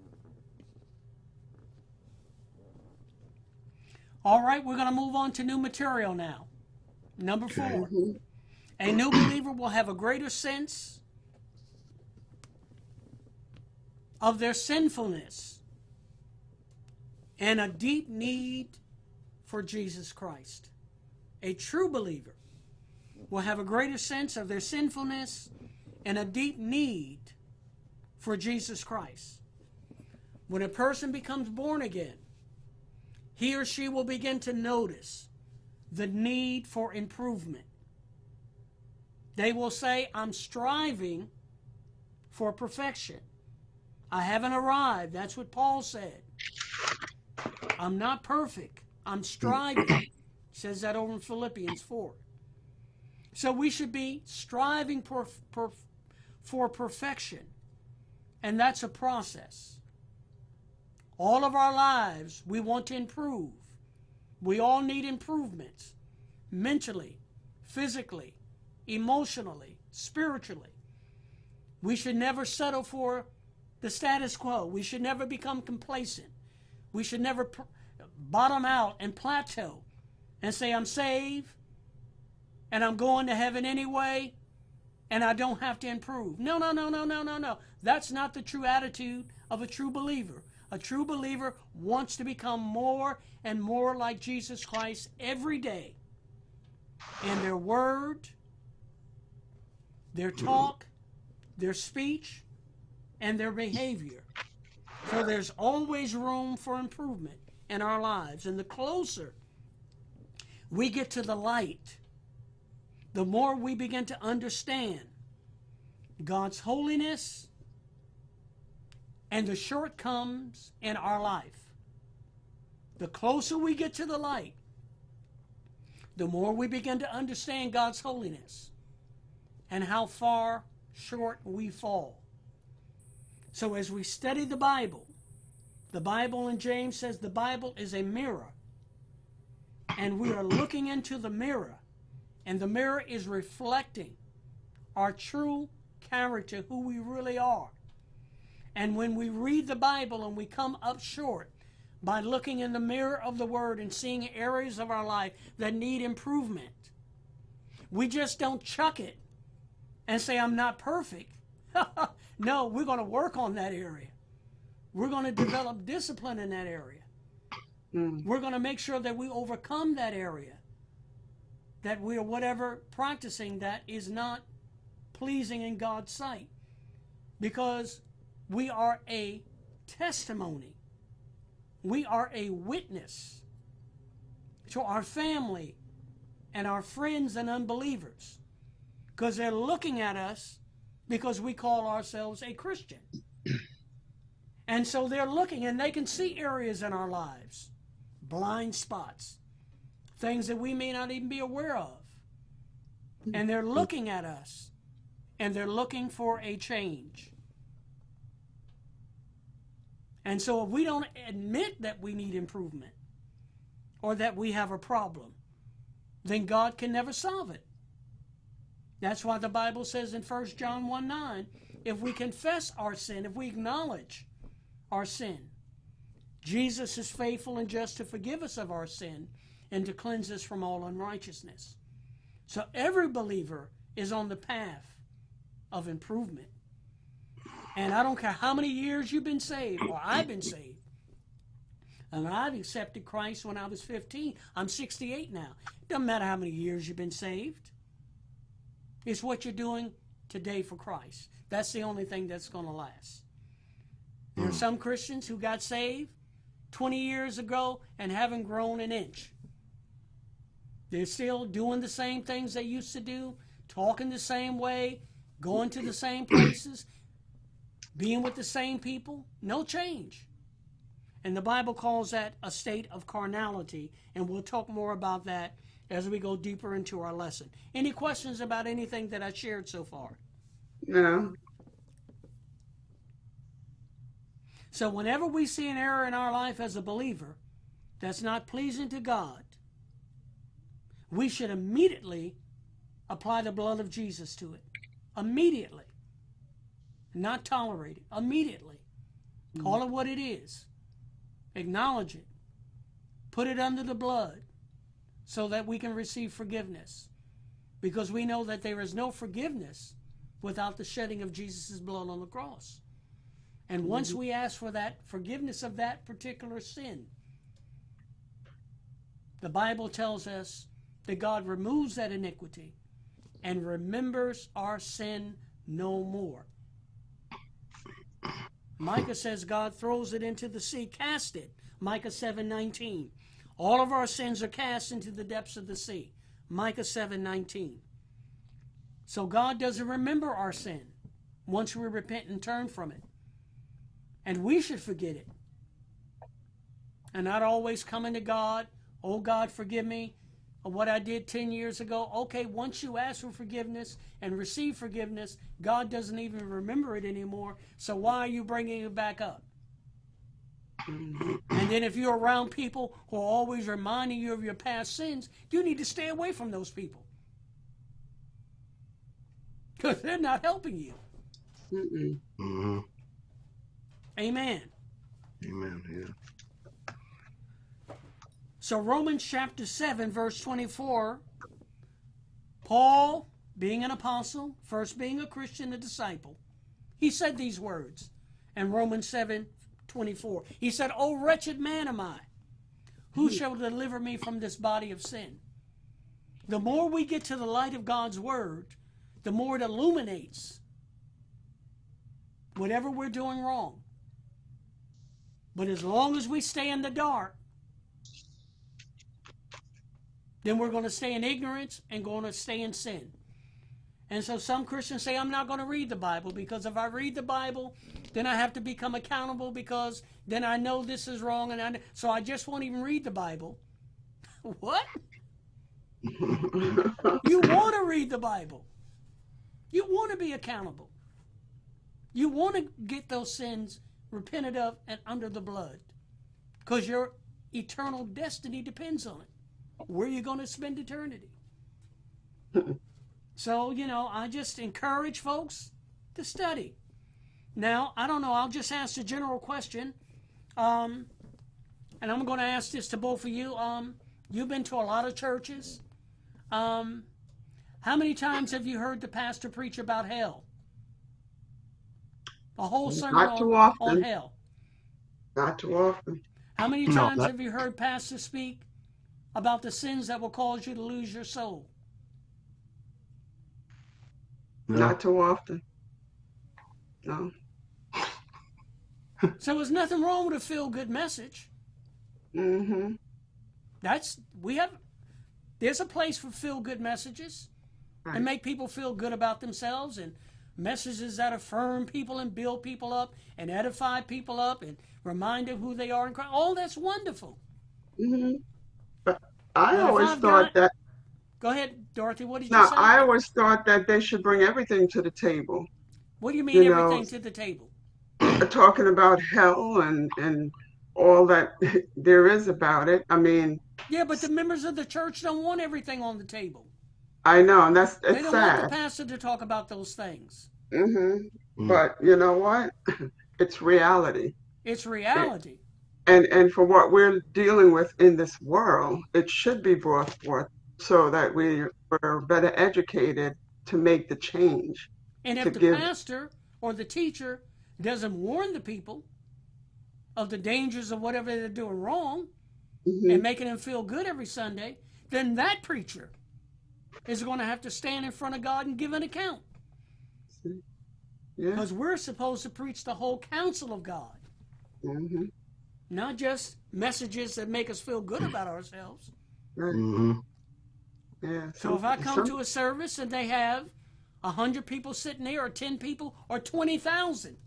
All right, we're going to move on to new material now. Number four. A new believer will have a greater sense of their sinfulness and a deep need for Jesus Christ. A true believer will have a greater sense of their sinfulness and a deep need for Jesus Christ. When a person becomes born again, he or she will begin to notice the need for improvement. They will say, I'm striving for perfection. I haven't arrived. That's what Paul said. I'm not perfect. I'm striving. says that over in Philippians 4. So we should be striving for, for, for perfection. And that's a process. All of our lives, we want to improve. We all need improvements mentally, physically, emotionally, spiritually. We should never settle for the status quo. We should never become complacent. We should never pr- bottom out and plateau and say, I'm saved and I'm going to heaven anyway and I don't have to improve. No, no, no, no, no, no, no. That's not the true attitude of a true believer. A true believer wants to become more and more like Jesus Christ every day in their word, their talk, their speech, and their behavior. So there's always room for improvement in our lives. And the closer we get to the light, the more we begin to understand God's holiness and the shortcomings in our life. The closer we get to the light, the more we begin to understand God's holiness and how far short we fall. So, as we study the Bible, the Bible in James says the Bible is a mirror. And we are looking into the mirror, and the mirror is reflecting our true character, who we really are. And when we read the Bible and we come up short by looking in the mirror of the Word and seeing areas of our life that need improvement, we just don't chuck it and say, I'm not perfect. no, we're going to work on that area. We're going to develop discipline in that area. Mm. We're going to make sure that we overcome that area. That we are whatever practicing that is not pleasing in God's sight. Because we are a testimony. We are a witness to our family and our friends and unbelievers because they're looking at us because we call ourselves a Christian. and so they're looking and they can see areas in our lives, blind spots, things that we may not even be aware of. And they're looking at us and they're looking for a change. And so if we don't admit that we need improvement or that we have a problem, then God can never solve it. That's why the Bible says in 1 John 1 9, if we confess our sin, if we acknowledge our sin, Jesus is faithful and just to forgive us of our sin and to cleanse us from all unrighteousness. So every believer is on the path of improvement. And I don't care how many years you've been saved, or I've been saved. And I've accepted Christ when I was 15. I'm 68 now. Doesn't matter how many years you've been saved. It's what you're doing today for Christ. That's the only thing that's going to last. There are hmm. some Christians who got saved 20 years ago and haven't grown an inch. They're still doing the same things they used to do, talking the same way, going to the same places, being with the same people. No change. And the Bible calls that a state of carnality, and we'll talk more about that as we go deeper into our lesson. Any questions about anything that I shared so far? No. So, whenever we see an error in our life as a believer that's not pleasing to God, we should immediately apply the blood of Jesus to it. Immediately. Not tolerate it. Immediately. Call it what it is. Acknowledge it. Put it under the blood so that we can receive forgiveness. Because we know that there is no forgiveness without the shedding of Jesus' blood on the cross. And once we ask for that forgiveness of that particular sin, the Bible tells us that God removes that iniquity and remembers our sin no more. Micah says God throws it into the sea, cast it. Micah 7:19. All of our sins are cast into the depths of the sea. Micah 7:19. So God doesn't remember our sin once we repent and turn from it. And we should forget it. And not always coming to God, oh God, forgive me what I did 10 years ago. Okay, once you ask for forgiveness and receive forgiveness, God doesn't even remember it anymore. So why are you bringing it back up? And then if you're around people who are always reminding you of your past sins, you need to stay away from those people. Because they're not helping you. Mm-mm. hmm Amen. Amen. Yeah. So, Romans chapter 7, verse 24, Paul, being an apostle, first being a Christian, a disciple, he said these words in Romans 7 24. He said, O wretched man am I, who hmm. shall deliver me from this body of sin? The more we get to the light of God's word, the more it illuminates whatever we're doing wrong. But as long as we stay in the dark, then we're going to stay in ignorance and going to stay in sin. And so some Christians say, I'm not going to read the Bible because if I read the Bible, then I have to become accountable because then I know this is wrong. And I, so I just won't even read the Bible. what? You want to read the Bible. You want to be accountable. You want to get those sins repented of and under the blood because your eternal destiny depends on it. Where you're going to spend eternity. so, you know, I just encourage folks to study. Now, I don't know, I'll just ask a general question. Um, and I'm going to ask this to both of you. Um, you've been to a lot of churches. Um, how many times have you heard the pastor preach about hell? A whole sermon Not too on, often. on hell. Not too often. How many No, times that- have you heard pastors speak about the sins that will cause you to lose your soul? Yeah. Not too often. No. So there's nothing wrong with a feel good message. Mm-hmm. That's we have there's a place for feel good messages Right. and make people feel good about themselves and messages that affirm people and build people up and edify people up and remind them who they are in Christ. All that's wonderful. Mm-hmm. But I But always thought got- that Go ahead, Dorothy. What did you no, say? I always thought that they should bring everything to the table. what do you mean you know- everything to the table? Talking about hell and and all that there is about it. I mean, Yeah, but the members of the church don't want everything on the table. I know, and that's it's They it's don't want the pastor to talk about those things. Mm-hmm. Mm. But you know what? It's reality. It's reality. And and for what we're dealing with in this world, it should be brought forth so that we are better educated to make the change. And if the give- pastor or the teacher doesn't warn the people of the dangers of whatever they're doing wrong Mhm. and making them feel good every Sunday, then that preacher is going to have to stand in front of God and give an account. See? Yeah. Because we're supposed to preach the whole counsel of God, hmm not just messages that make us feel good about ourselves. Right. hmm Yeah. So if I come some- to a service and they have a hundred people sitting there, or ten people, or twenty thousand,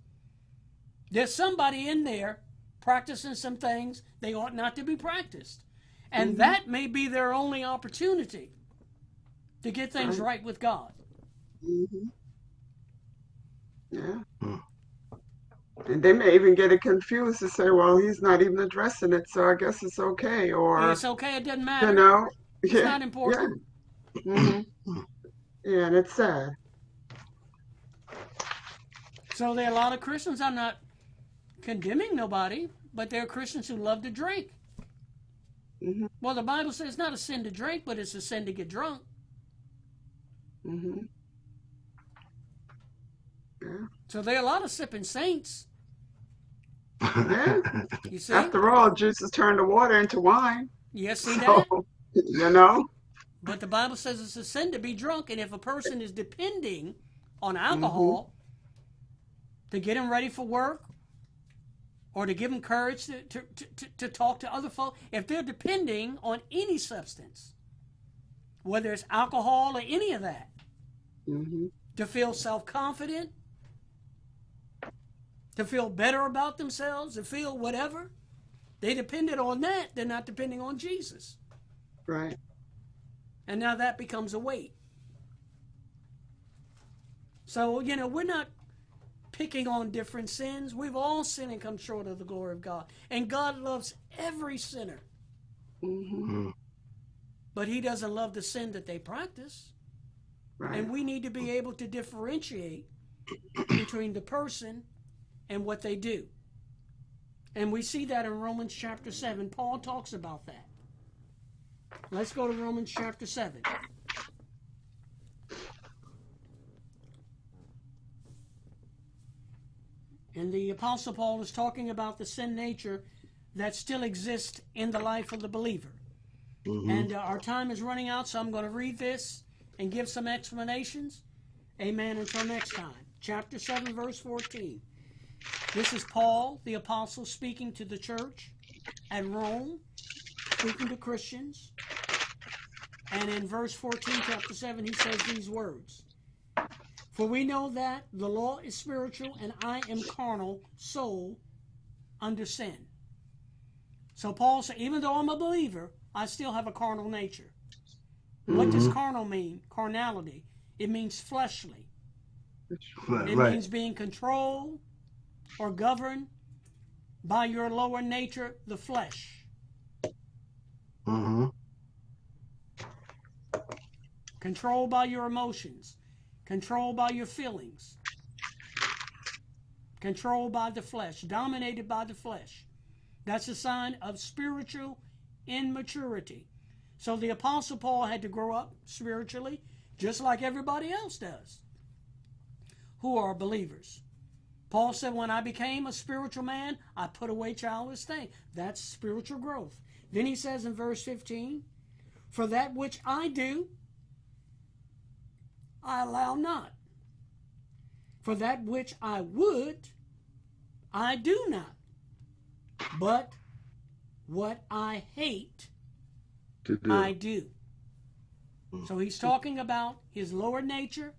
there's somebody in there practicing some things they ought not to be practiced, and Mhm. that may be their only opportunity to get things Right. right with God. Mm-hmm. Yeah. And they may even get it confused to say, well, he's not even addressing it, so I guess it's okay. Or, it's okay; it doesn't matter. you know, it's yeah, not important. yeah. hmm Yeah, and it's sad. So there are a lot of Christians. I'm not condemning nobody, but there are Christians who love to drink. hmm Well, the Bible says it's not a sin to drink, but it's a sin to get drunk. hmm Yeah. So there are a lot of sipping saints. Yeah. You see? After all, Jesus turned the water into wine. Yes, see that? So, you know? But the Bible says it's a sin to be drunk, and if a person is depending on alcohol to get him ready for work or to give him courage to, to, to, to, talk to other folks, if they're depending on any substance, whether it's alcohol or any of that, hmm to feel self confident, to feel better about themselves, to feel whatever, they depended on that. They're not depending on Jesus. Right. And now that becomes a weight. So, you know, we're not picking on different sins. We've all sinned and come short of the glory of God. And God loves every sinner, hmm but He doesn't love the sin that they practice. Right. And we need to be able to differentiate between the person and what they do. And we see that in Romans chapter 7. Paul talks about that. Let's go to Romans chapter 7. And the Apostle Paul is talking about the sin nature that still exists in the life of the believer. Mhm. And uh, our time is running out, so I'm going to read this and give some explanations. Amen. Until next time. Chapter 7, verse 14. This is Paul, the apostle, speaking to the church at Rome, speaking to Christians. And in verse 14, chapter 7, he says these words For we know that the law is spiritual, and I am carnal, soul under sin. So Paul said, even though I'm a believer, I still have a carnal nature. What does Mhm. carnal mean? Carnality. It means fleshly. Right. It right. means being controlled or governed by your lower nature, the flesh. hmm Controlled by your emotions. Controlled by your feelings. Controlled by the flesh. Dominated by the flesh. That's a sign of spiritual immaturity. So the Apostle Paul had to grow up spiritually, just like everybody else does who are believers. Paul said, When I became a spiritual man, I put away childish things. That's spiritual growth. Then he says in verse 15, For that which I do, I allow not. For that which I would, I do not. But what I hate, To do. I do. So he's talking about his lower nature,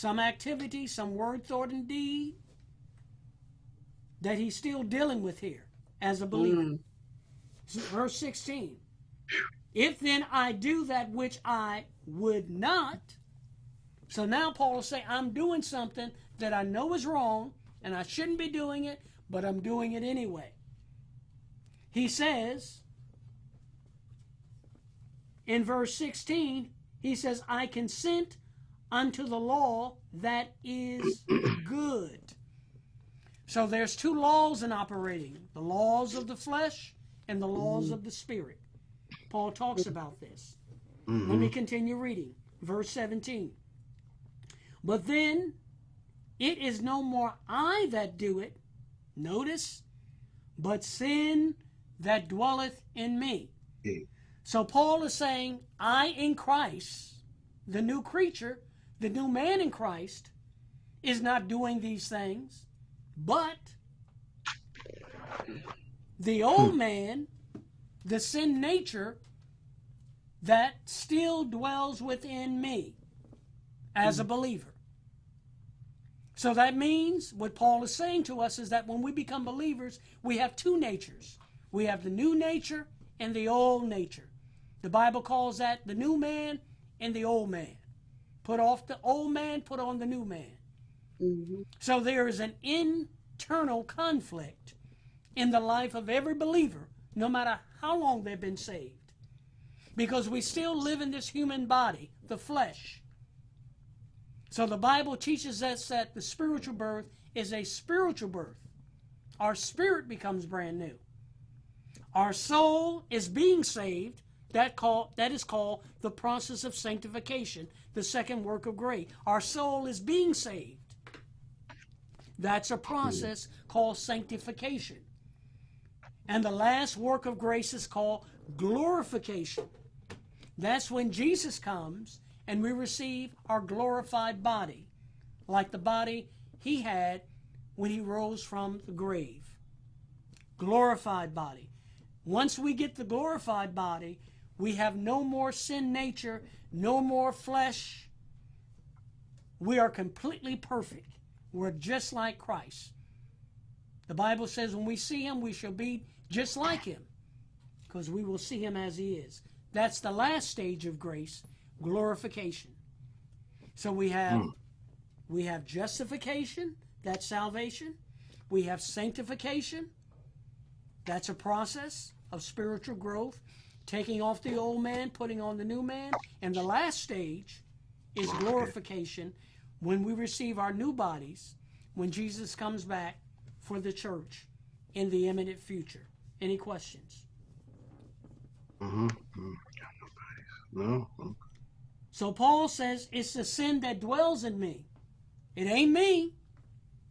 some activity, some word, thought, and deed that he's still dealing with here as a believer. Mm. Verse 16. If then I do that which I would not, so now Paul will say, I'm doing something that I know is wrong and I shouldn't be doing it, but I'm doing it anyway. He says, in verse 16, he says, I consent unto the law that is good. So there's two laws in operating the laws of the flesh and the laws of the spirit. Paul talks about this. Let Mhm. me continue reading. Verse 17. But then it is no more I that do it, notice, but sin that dwelleth in me. So Paul is saying, I in Christ, the new creature, The new man in Christ is not doing these things, but the old hmm. man, the sin nature that still dwells within me as a hmm. believer. So that means what Paul is saying to us is that when we become believers, we have two natures. We have the new nature and the old nature. The Bible calls that the new man and the old man. Put off the old man, put on the new man. Mm-hmm. So there is an internal conflict in the life of every believer, no matter how long they've been saved. Because we still live in this human body, the flesh. So the Bible teaches us that the spiritual birth is a spiritual birth. Our spirit becomes brand new. Our soul is being saved. That call that is called the process of sanctification, the second work of grace. Our soul is being saved. That's a process called sanctification. And the last work of grace is called glorification. That's when Jesus comes and we receive our glorified body, like the body he had when he rose from the grave. Glorified body. Once we get the glorified body, we have no more sin nature, no more flesh. We are completely perfect. We're just like Christ. The Bible says when we see him, we shall be just like him because we will see him as he is. That's the last stage of grace, glorification. So we have Mm. we have justification, that's salvation. We have sanctification. That's a process of spiritual growth, taking off the old man, putting on the new man. And the last stage is glorification when we receive our new bodies when Jesus comes back for the church in the imminent future. Any questions? Mm-hmm. mm No. So Paul says it's the sin that dwells in me. It ain't me.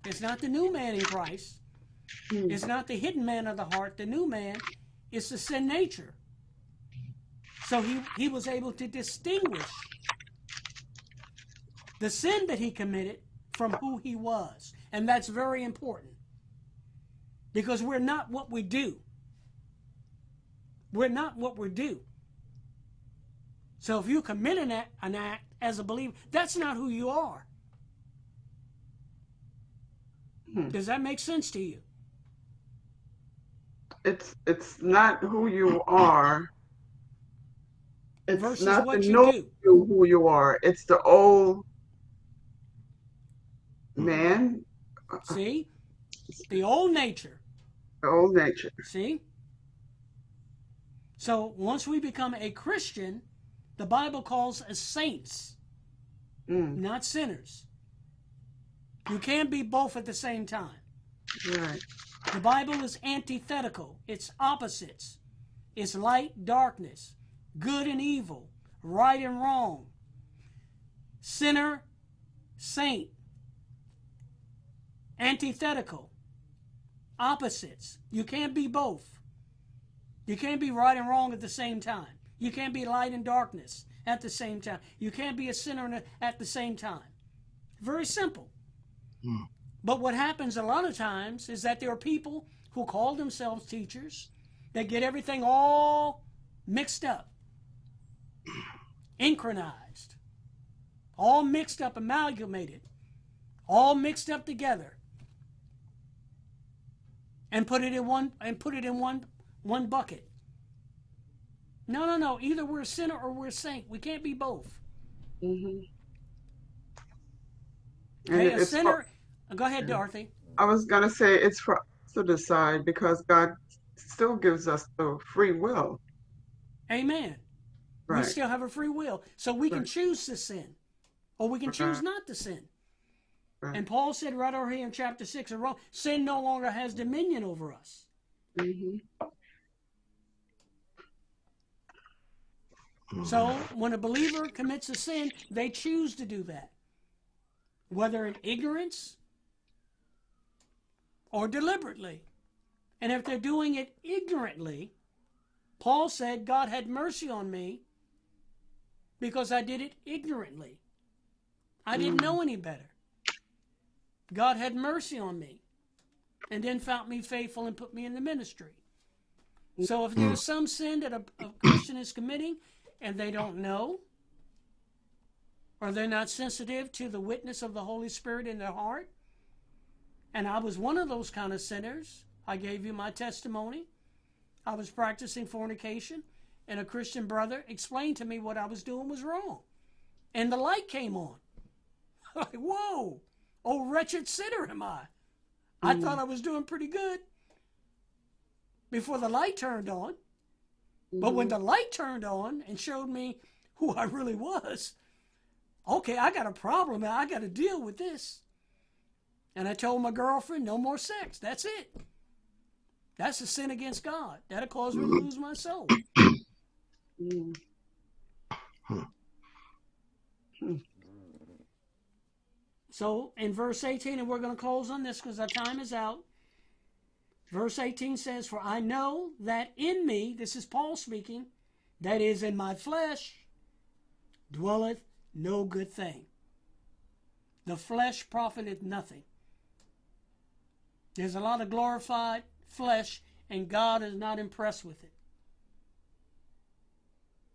It's not the new man in Christ. It's not the hidden man of the heart, the new man. It's the sin nature. So he, he was able to distinguish the sin that he committed from who he was. And that's very important. Because we're not what we do. We're not what we do. So if you commit an act, an act as a believer, that's not who you are. Hmm. Does that make sense to you? It's it's not who you are. It's Versus not what the you know do. you who you are. It's the old man, See? The old nature. the old nature. See? So once we become a Christian, the Bible calls us saints, Mm, not sinners. You can't be both at the same time. right. The Bible is antithetical, it's opposites. It's light, darkness, good and evil, right and wrong, sinner, saint. Antithetical, opposites. You can't be both. You can't be right and wrong at the same time. You can't be light and darkness at the same time. You can't be a sinner at the same time. Very simple. Hmm. But what happens a lot of times is that there are people who call themselves teachers that get everything all mixed up, synchronized, all mixed up, amalgamated, all mixed up together, and put it in one and put it in one one bucket. No, no, no. Either we're a sinner or we're a saint. We can't be both. Mm-hmm. Okay, a sinner. for, Go ahead, Dorothy. I was gonna say it's for us to decide because God still gives us the free will. Amen. We still have a free will, so we can choose to sin, or we can choose not to sin. Right. And Paul said right over here in chapter six of Rome, sin no longer has dominion over us. hmm So when a believer commits a sin, they choose to do that, whether in ignorance or deliberately. And if they're doing it ignorantly, Paul said, God had mercy on me because I did it ignorantly. I didn't mm. know any better. God had mercy on me and then found me faithful and put me in the ministry. So if there's mm. some sin that a, a Christian is committing and they don't know, or they're not sensitive to the witness of the Holy Spirit in their heart, and I was one of those kind of sinners, I gave you my testimony. I was practicing fornication, and a Christian brother explained to me what I was doing was wrong. And the light came on. like, whoa, oh wretched sinner am I. I mm. thought I was doing pretty good before the light turned on. But when mm-hmm. the light turned on and showed me who I really was, okay, I got a problem. I got to deal with this. And I told my girlfriend, no more sex. That's it. That's a sin against God. That'll cause me to lose my soul. So in verse 18, and we're going to close on this because our time is out. Verse 18 says, For I know that in me, this is Paul speaking, that is in my flesh, dwelleth no good thing. The flesh profiteth nothing. There's a lot of glorified flesh, and God is not impressed with it.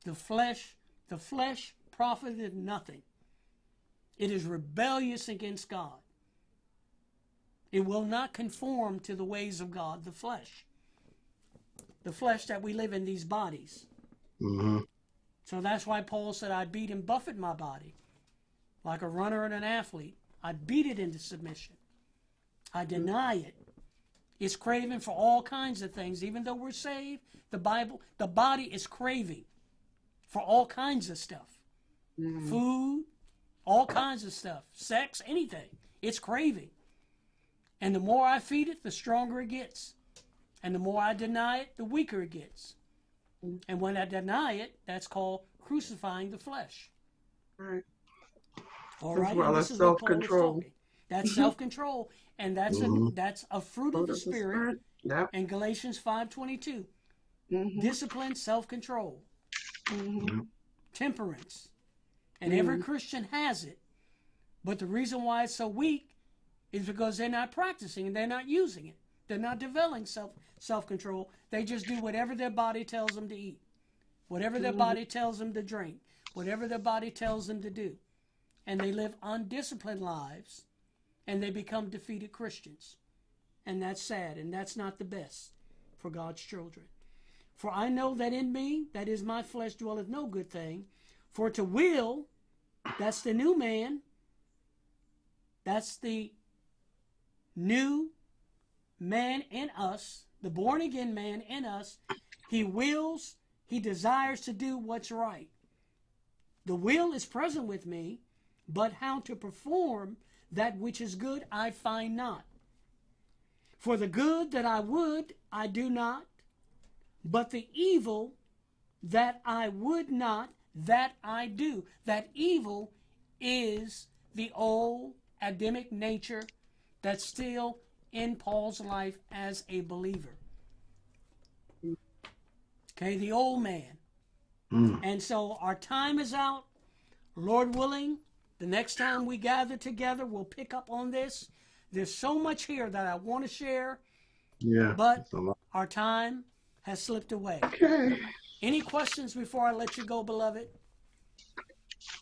The flesh, the flesh profited nothing. It is rebellious against God. It will not conform to the ways of God, the flesh. The flesh that we live in these bodies. hmm So that's why Paul said, I beat and buffet my body like a runner and an athlete. I beat it into submission. I deny it. It's craving for all kinds of things. Even though we're saved, the Bible, the body is craving for all kinds of stuff mm-hmm. food, all kinds of stuff, sex, anything. It's craving. And the more I feed it, the stronger it gets. And the more I deny it, the weaker it gets. Mm-hmm. And when I deny it, that's called crucifying the flesh. Right. All As well and as this is what Paul self-control. talking. That's mm-hmm. self-control, and that's a that's a fruit of the of the spirit. Spirit. Yep. In Galatians five twenty two, Mhm. discipline, self-control, Mhm. temperance, and every Christian has it. But the reason why it's so weak is because they're not practicing and they're not using it. They're not developing self self-control. They just do whatever their body tells them to eat, whatever their body tells them to drink, whatever their body tells them to do, and they live undisciplined lives, and they become defeated Christians, and that's sad, and that's not the best for God's children. For I know that in me, that is my flesh, dwelleth no good thing. For to will, that's the new man, that's the new man in us, the born again man in us. He wills, he desires to do what's right. The will is present with me, but how to perform that which is good I find not. For the good that I would, I do not, but the evil that I would not, that I do. That evil is the old Adamic nature that's still in Paul's life as a believer. Okay, the old man. Mm. And so our time is out. Lord willing, the next time we gather together, we'll pick up on this. There's so much here that I want to share, Yeah. but That's a lot. our time has slipped away. Okay. Any questions before I let you go, beloved?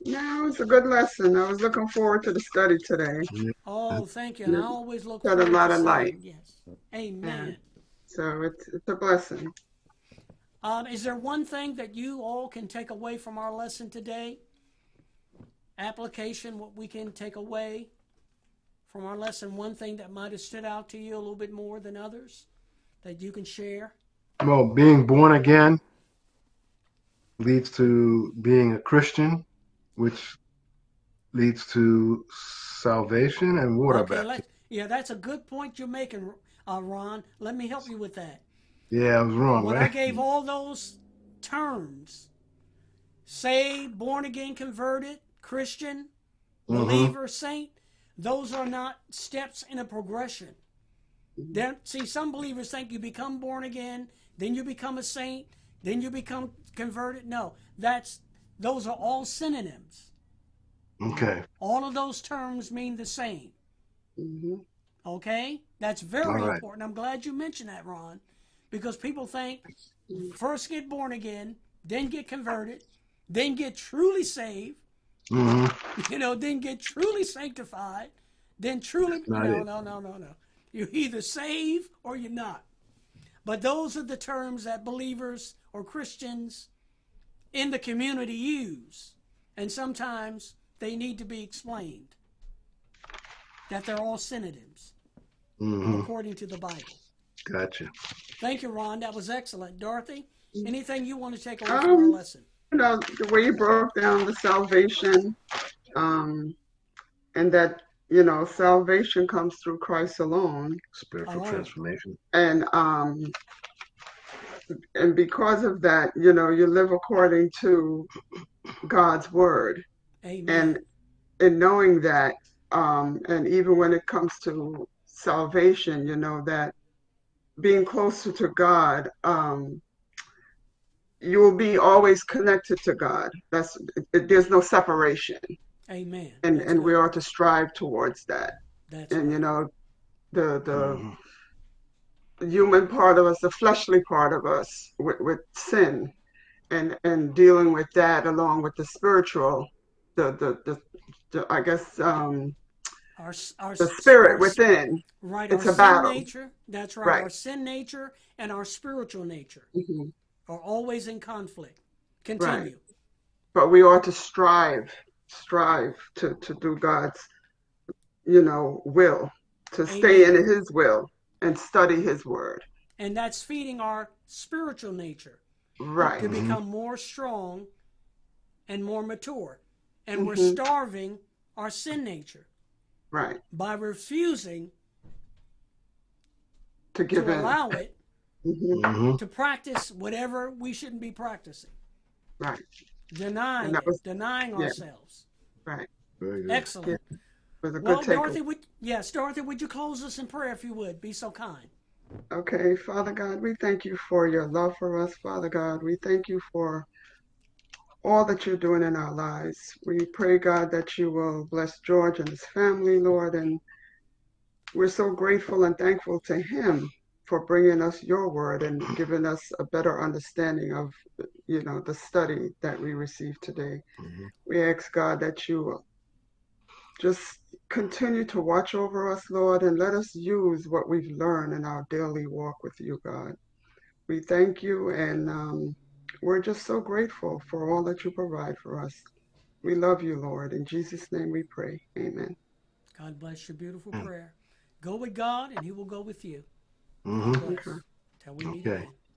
No, it's a good lesson. I was looking forward to the study today. Oh, thank you. And I always look Shed a lot to of light. Yes. Amen. So it's it's a blessing. Um, is there one thing that you all can take away from our lesson today? Application, what we can take away from our lesson? One thing that might have stood out to you a little bit more than others that you can share? Well, being born again leads to being a Christian, which leads to salvation. And what okay, about? let, yeah, that's a good point you're making, uh, Ron. Let me help you with that. Yeah, I was wrong, When I gave all those terms, saved, born again, converted, Christian, Mhm. believer, saint, those are not steps in a progression. They're, see, some believers think you become born again, then you become a saint, then you become converted. No, that's those are all synonyms. Okay. All of those terms mean the same. Mm-hmm. Okay? That's very right. important. I'm glad you mentioned that, Ron, because people think first get born again, then get converted, then get truly saved, Mm-hmm. you know, then get truly sanctified, then truly. no, it. no, no, no, no. You're either saved or you're not. But those are the terms that believers or Christians in the community use. And sometimes they need to be explained that they're all synonyms hmm according to the Bible. Gotcha. Thank you, Ron. That was excellent. Dorothy, anything you want to take away from our Um, lesson? You know, the way you broke down the salvation, um, and that, you know, salvation comes through Christ alone. Spiritual Alright. transformation. And um, and because of that, you know, you live according to God's word. Amen. and in knowing that um, and even when it comes to salvation you know that being closer to god um, you will be always connected to god that's it, there's no separation Amen. and That's and good. we are to strive towards that That's and right. you know the the Mhm. human part of us the fleshly part of us with, with sin and and dealing with that along with the spiritual the the, the, the i guess um our, our, the spirit our within Right, It's our a sin battle. nature, that's right, Right. our sin nature and our spiritual nature Mhm. are always in conflict. Continue. but we ought to strive strive to to do god's you know will to stay in his will and study his word And that's feeding our spiritual nature right to become more strong and more mature. And we're Mhm. starving our sin nature right by refusing to give to in allow it Mhm. Mhm. to practice whatever we shouldn't be practicing. right Denying And that it, denying yeah. ourselves. right Excellent. it was good Well, Dorothy, would, yes, Dorothy, would you close us in prayer if you would? Be so kind. Okay, Father God, we thank you for your love for us, Father God. We thank you for all that you're doing in our lives. We pray, God, that you will bless George and his family, Lord, and we're so grateful and thankful to him for bringing us your word and giving us a better understanding of, you know, the study that we received today. Mhm. We ask, God, that you just continue to watch over us, Lord, and let us use what we've learned in our daily walk with you, God. We thank you, and um, we're just so grateful for all that you provide for us. We love you, Lord. In Jesus' name we pray. Amen. God bless your beautiful prayer. Go with God, and He will go with you. Mhm. Bless. Till we meet Okay. again.